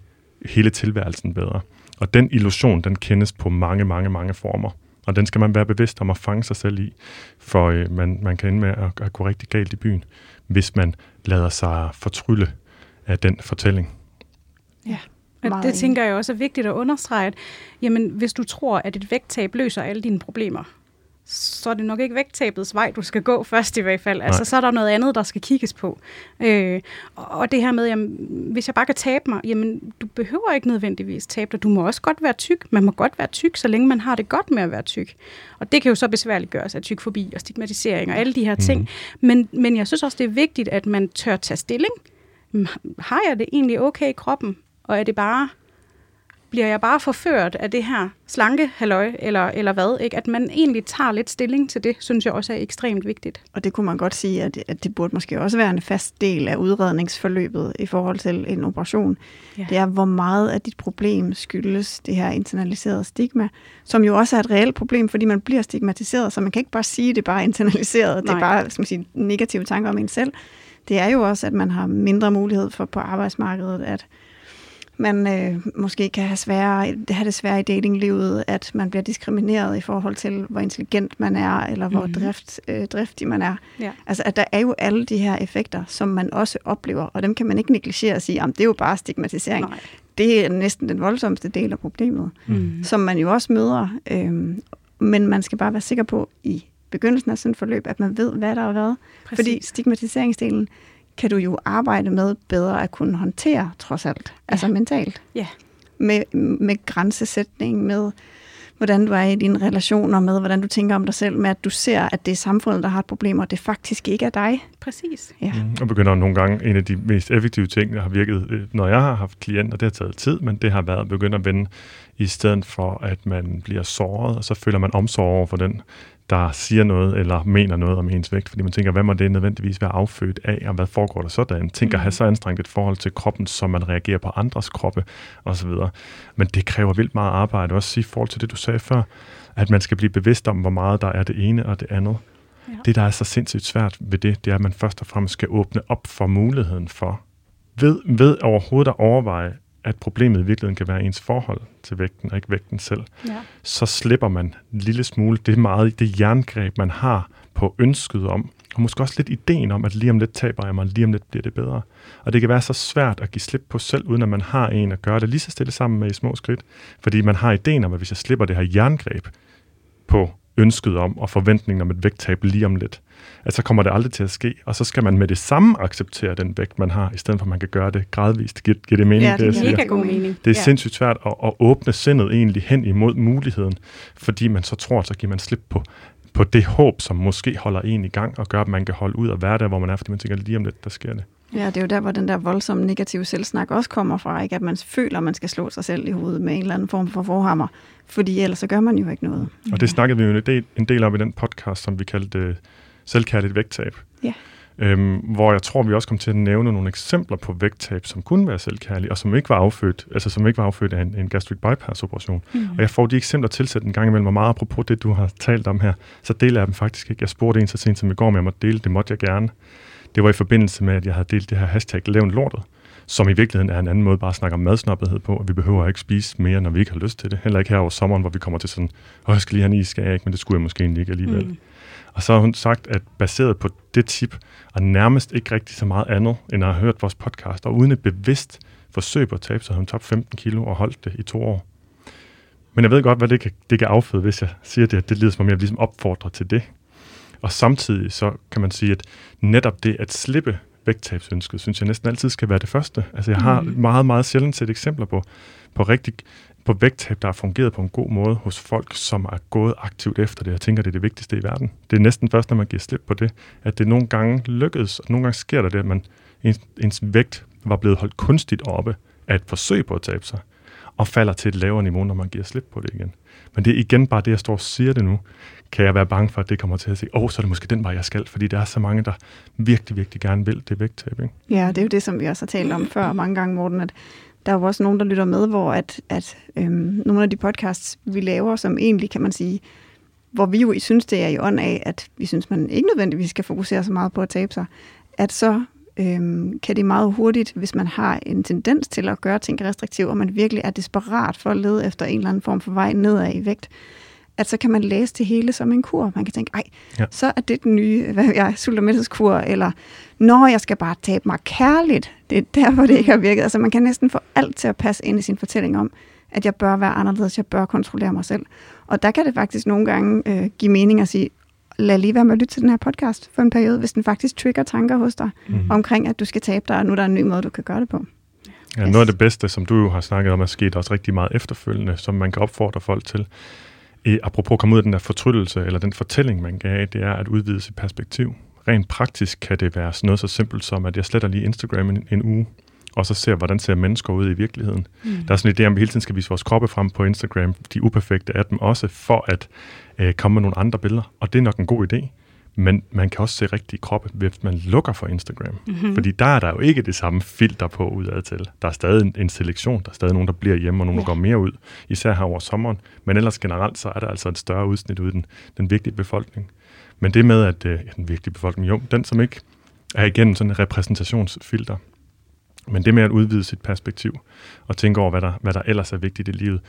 hele tilværelsen bedre. Og den illusion, den kendes på mange, mange, mange former. Og den skal man være bevidst om at fange sig selv i, for øh, man, man kan ende med at, at gå rigtig galt i byen, hvis man lader sig fortrylle af den fortælling. Ja. Og det tænker jeg også er vigtigt at understrege, at jamen, hvis du tror, at et vægttab løser alle dine problemer, så er det nok ikke vægttabets vej, du skal gå først i hvert fald. Nej. Altså, så er der noget andet, der skal kigges på. Øh, og det her med, jamen, hvis jeg bare kan tabe mig, jamen, du behøver ikke nødvendigvis tabe dig. Du må også godt være tyk. Man må godt være tyk, så længe man har det godt med at være tyk. Og det kan jo så besværligt gøres af tykfobi og stigmatisering og alle de her ting. Mm. Men, men jeg synes også, det er vigtigt, at man tør tage stilling. Har jeg det egentlig okay i kroppen? Og er det bare bliver jeg bare forført af det her slanke halløj, eller, eller hvad? Ikke? At man egentlig tager lidt stilling til det, synes jeg også er ekstremt vigtigt. Og det kunne man godt sige, at, at det burde måske også være en fast del af udredningsforløbet i forhold til en operation. Ja. Det er, hvor meget af dit problem skyldes det her internaliserede stigma, som jo også er et reelt problem, fordi man bliver stigmatiseret, så man kan ikke bare sige, at det er bare internaliseret, Nej. det er bare skal man sige, negative tanker om en selv. Det er jo også, at man har mindre mulighed for på arbejdsmarkedet at man øh, måske kan have, svære, have det svære i datinglivet, at man bliver diskrimineret i forhold til, hvor intelligent man er, eller hvor mm. drift, øh, driftig man er. Ja. Altså, at der er jo alle de her effekter, som man også oplever, og dem kan man ikke negligere og sige, at det er jo bare stigmatisering. Nej. Det er næsten den voldsomste del af problemet, mm. som man jo også møder. Øh, men man skal bare være sikker på i begyndelsen af sådan et forløb, at man ved, hvad der er hvad. Præcis. Fordi stigmatiseringsdelen, kan du jo arbejde med bedre at kunne håndtere, trods alt. Ja. Altså mentalt. Ja. Med, med grænsesætning, med hvordan du er i dine relationer, med hvordan du tænker om dig selv, med at du ser, at det er samfundet, der har et problem, og det faktisk ikke er dig. Præcis. Ja. Mm, og begynder nogle gange, en af de mest effektive ting, der har virket, øh, når jeg har haft klienter, det har taget tid, men det har været at begynde at vende, i stedet for at man bliver såret, og så føler man omsorg over for den der siger noget eller mener noget om ens vægt, fordi man tænker, hvad må det nødvendigvis være affødt af, og hvad foregår der sådan? Tænker mm. have så anstrengt et forhold til kroppen, som man reagerer på andres kroppe, osv. Men det kræver vildt meget arbejde, også i forhold til det, du sagde før, at man skal blive bevidst om, hvor meget der er det ene og det andet. Ja. Det, der er så sindssygt svært ved det, det er, at man først og fremmest skal åbne op for muligheden for, ved, ved overhovedet at overveje, at problemet i virkeligheden kan være ens forhold til vægten, og ikke vægten selv, ja. så slipper man en lille smule det meget det jerngreb, man har på ønsket om, og måske også lidt ideen om, at lige om lidt taber jeg mig, lige om lidt bliver det bedre. Og det kan være så svært at give slip på selv, uden at man har en at gøre det lige så stille sammen med i små skridt. Fordi man har ideen om, at hvis jeg slipper det her jerngreb på ønsket om og forventningen om et vægttab lige om lidt, at så kommer det aldrig til at ske, og så skal man med det samme acceptere den vægt, man har, i stedet for at man kan gøre det gradvist. Giver, giver det mening? Ja, det, det giver god mening. Det er ja. sindssygt svært at, at åbne sindet egentlig hen imod muligheden, fordi man så tror, så giver man slip på, på det håb, som måske holder en i gang og gør, at man kan holde ud og være der, hvor man er, fordi man tænker, lige om lidt, der sker det. Ja, det er jo der, hvor den der voldsomme negative selvsnak også kommer fra, ikke? at man føler, at man skal slå sig selv i hovedet med en eller anden form for forhammer, fordi ellers så gør man jo ikke noget. Og det snakkede vi jo en del, en del om i den podcast, som vi kaldte selvkærligt vægttab. Ja. Øhm, hvor jeg tror, vi også kom til at nævne nogle eksempler på vægttab, som kunne være selvkærlige, og som ikke var affødt, altså som ikke var affødt af en, en gastric bypass operation. Mm. Og jeg får de eksempler tilsat en gang imellem, og meget apropos det, du har talt om her, så deler jeg dem faktisk ikke. Jeg spurgte en så sent som i går, om jeg måtte dele, det måtte jeg gerne. Det var i forbindelse med, at jeg havde delt det her hashtag levn lortet, som i virkeligheden er en anden måde bare at snakke om madsnoppethed på, og vi behøver ikke spise mere, når vi ikke har lyst til det. Heller ikke her over sommeren, hvor vi kommer til sådan, åh, jeg skal lige have en is, skal jeg ikke, men det skulle jeg måske ikke alligevel. Mm. Og så har hun sagt, at baseret på det tip, og nærmest ikke rigtig så meget andet, end at have hørt vores podcast, og uden et bevidst forsøg på at tabe, så har hun tabt 15 kilo og holdt det i to år. Men jeg ved godt, hvad det kan, det kan afføde, hvis jeg siger det, at det lyder som om, jeg ligesom opfordrer til det. Og samtidig så kan man sige, at netop det at slippe vægttabsønsket, synes jeg næsten altid skal være det første. Altså jeg har mm. meget, meget sjældent set eksempler på, på rigtig på vægttab, der har fungeret på en god måde hos folk, som er gået aktivt efter det. Jeg tænker, det er det vigtigste i verden. Det er næsten først, når man giver slip på det, at det nogle gange lykkedes, og nogle gange sker der det, at man, ens, ens vægt var blevet holdt kunstigt oppe af et forsøg på at tabe sig, og falder til et lavere niveau, når man giver slip på det igen. Men det er igen bare det, jeg står og siger det nu, kan jeg være bange for, at det kommer til at sige, åh, oh, så er det måske den vej, jeg skal, fordi der er så mange, der virkelig, virkelig gerne vil det vægttab. Ikke? Ja, det er jo det, som vi også har talt om før mange gange, Morten, at der er jo også nogen, der lytter med, hvor at, at øhm, nogle af de podcasts, vi laver, som egentlig, kan man sige, hvor vi jo synes, det er i ånd af, at vi synes, man ikke nødvendigvis skal fokusere så meget på at tabe sig, at så øhm, kan det meget hurtigt, hvis man har en tendens til at gøre ting restriktivt, og man virkelig er desperat for at lede efter en eller anden form for vej nedad i vægt, at så kan man læse det hele som en kur. Man kan tænke, ej, ja. så er det den nye, hvad jeg, sultermættelseskur, eller når jeg skal bare tabe mig kærligt. Det er der, hvor det ikke har virket. Altså man kan næsten få alt til at passe ind i sin fortælling om, at jeg bør være anderledes, jeg bør kontrollere mig selv. Og der kan det faktisk nogle gange øh, give mening at sige, lad lige være med at lytte til den her podcast for en periode, hvis den faktisk trigger tanker hos dig mm. omkring, at du skal tabe dig, og nu er der en ny måde, du kan gøre det på. Ja, noget af det bedste, som du jo har snakket om, er sket også rigtig meget efterfølgende, som man kan opfordre folk til. I, apropos at komme ud af den der fortryllelse, eller den fortælling, man gav, det er at udvide sit perspektiv. Rent praktisk kan det være sådan noget så simpelt som, at jeg sletter lige Instagram en, en uge, og så ser, hvordan ser mennesker ud i virkeligheden. Mm. Der er sådan en idé om, at vi hele tiden skal vise vores kroppe frem på Instagram, de uperfekte af dem også, for at øh, komme med nogle andre billeder. Og det er nok en god idé. Men man kan også se rigtige kroppe, hvis man lukker for Instagram. Mm-hmm. Fordi der er der jo ikke det samme filter på udad til. Der er stadig en, en selektion, der er stadig nogen, der bliver hjemme, og nogen, ja. der går mere ud, især her over sommeren. Men ellers generelt, så er der altså et større udsnit ud den, den vigtige befolkning. Men det med, at øh, ja, den vigtige befolkning, jo, den som ikke er igennem sådan en repræsentationsfilter, men det med at udvide sit perspektiv og tænke over, hvad der, hvad der ellers er vigtigt i livet,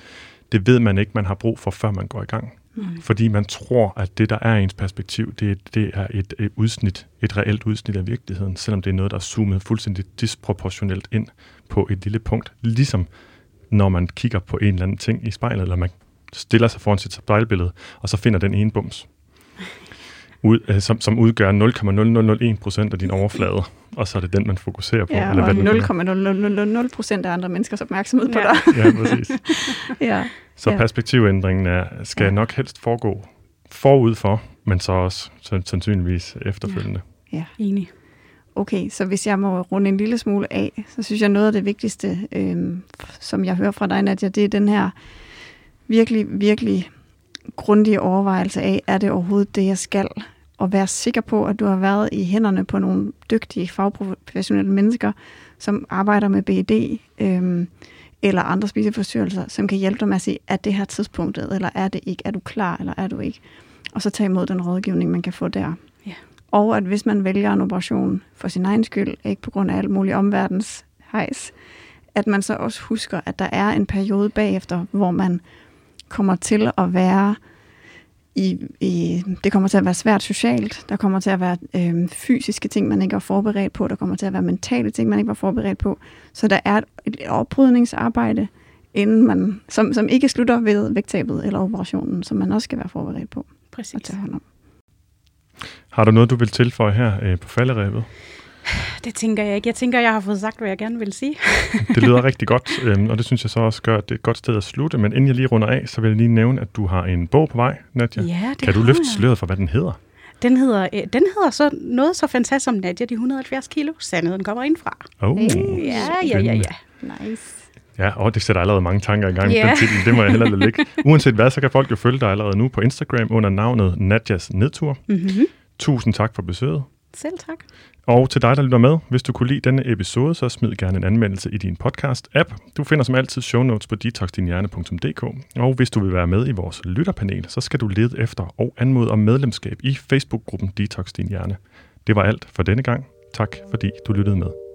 det ved man ikke, man har brug for, før man går i gang. Mm. Fordi man tror, at det, der er ens perspektiv, det, det er et, et udsnit, et reelt udsnit af virkeligheden, selvom det er noget, der er zoomet fuldstændig disproportionelt ind på et lille punkt. Ligesom når man kigger på en eller anden ting i spejlet, eller man stiller sig foran sit spejlbillede, og så finder den ene bums, ud, øh, som, som udgør 0,0001 procent af din overflade, og så er det den, man fokuserer på. Ja, eller og 0,0000 procent af andre menneskers opmærksomhed ja. på dig. ja, præcis. ja. Så ja. perspektivændringen er, skal ja. nok helst foregå forud for, men så også sandsynligvis efterfølgende. Ja, ja. enig. Okay, så hvis jeg må runde en lille smule af, så synes jeg noget af det vigtigste, øh, som jeg hører fra dig, Nadia, det er den her virkelig, virkelig grundige overvejelse af, er det overhovedet det, jeg skal? Og være sikker på, at du har været i hænderne på nogle dygtige fagprofessionelle mennesker, som arbejder med BED, øh, eller andre spiseforstyrrelser, som kan hjælpe dig med at sige, er det her tidspunktet, eller er det ikke? Er du klar, eller er du ikke? Og så tage imod den rådgivning, man kan få der. Ja. Og at hvis man vælger en operation for sin egen skyld, ikke på grund af alt muligt omverdens hejs, at man så også husker, at der er en periode bagefter, hvor man kommer til at være i, i, det kommer til at være svært socialt, der kommer til at være øh, fysiske ting, man ikke var forberedt på, der kommer til at være mentale ting, man ikke var forberedt på. Så der er et, et oprydningsarbejde, inden man, som, som ikke slutter ved vægttabet eller operationen, som man også skal være forberedt på Præcis. at tage hånd om. Har du noget, du vil tilføje her øh, på falderæbet? Det tænker jeg ikke. Jeg tænker, jeg har fået sagt, hvad jeg gerne vil sige. det lyder rigtig godt, øhm, og det synes jeg så også gør, at det er et godt sted at slutte. Men inden jeg lige runder af, så vil jeg lige nævne, at du har en bog på vej, Nadja. Ja, det Kan du løfte sløret for, hvad den hedder? Den hedder, øh, den hedder så noget så fantastisk som Nadja, de 170 kilo. Sandheden kommer ind fra. Oh, hey, ja, ja, ja, ja. Nice. Ja, og det sætter allerede mange tanker i gang. Yeah. Den titel, det må jeg heller lade ligge. Uanset hvad, så kan folk jo følge dig allerede nu på Instagram under navnet Nadjas Nedtur. Mm-hmm. Tusind tak for besøget. Selv tak. Og til dig, der lytter med, hvis du kunne lide denne episode, så smid gerne en anmeldelse i din podcast-app. Du finder som altid show notes på detoxdinhjerne.dk. Og hvis du vil være med i vores lytterpanel, så skal du lede efter og anmode om medlemskab i Facebook-gruppen Detox Din Hjerne. Det var alt for denne gang. Tak fordi du lyttede med.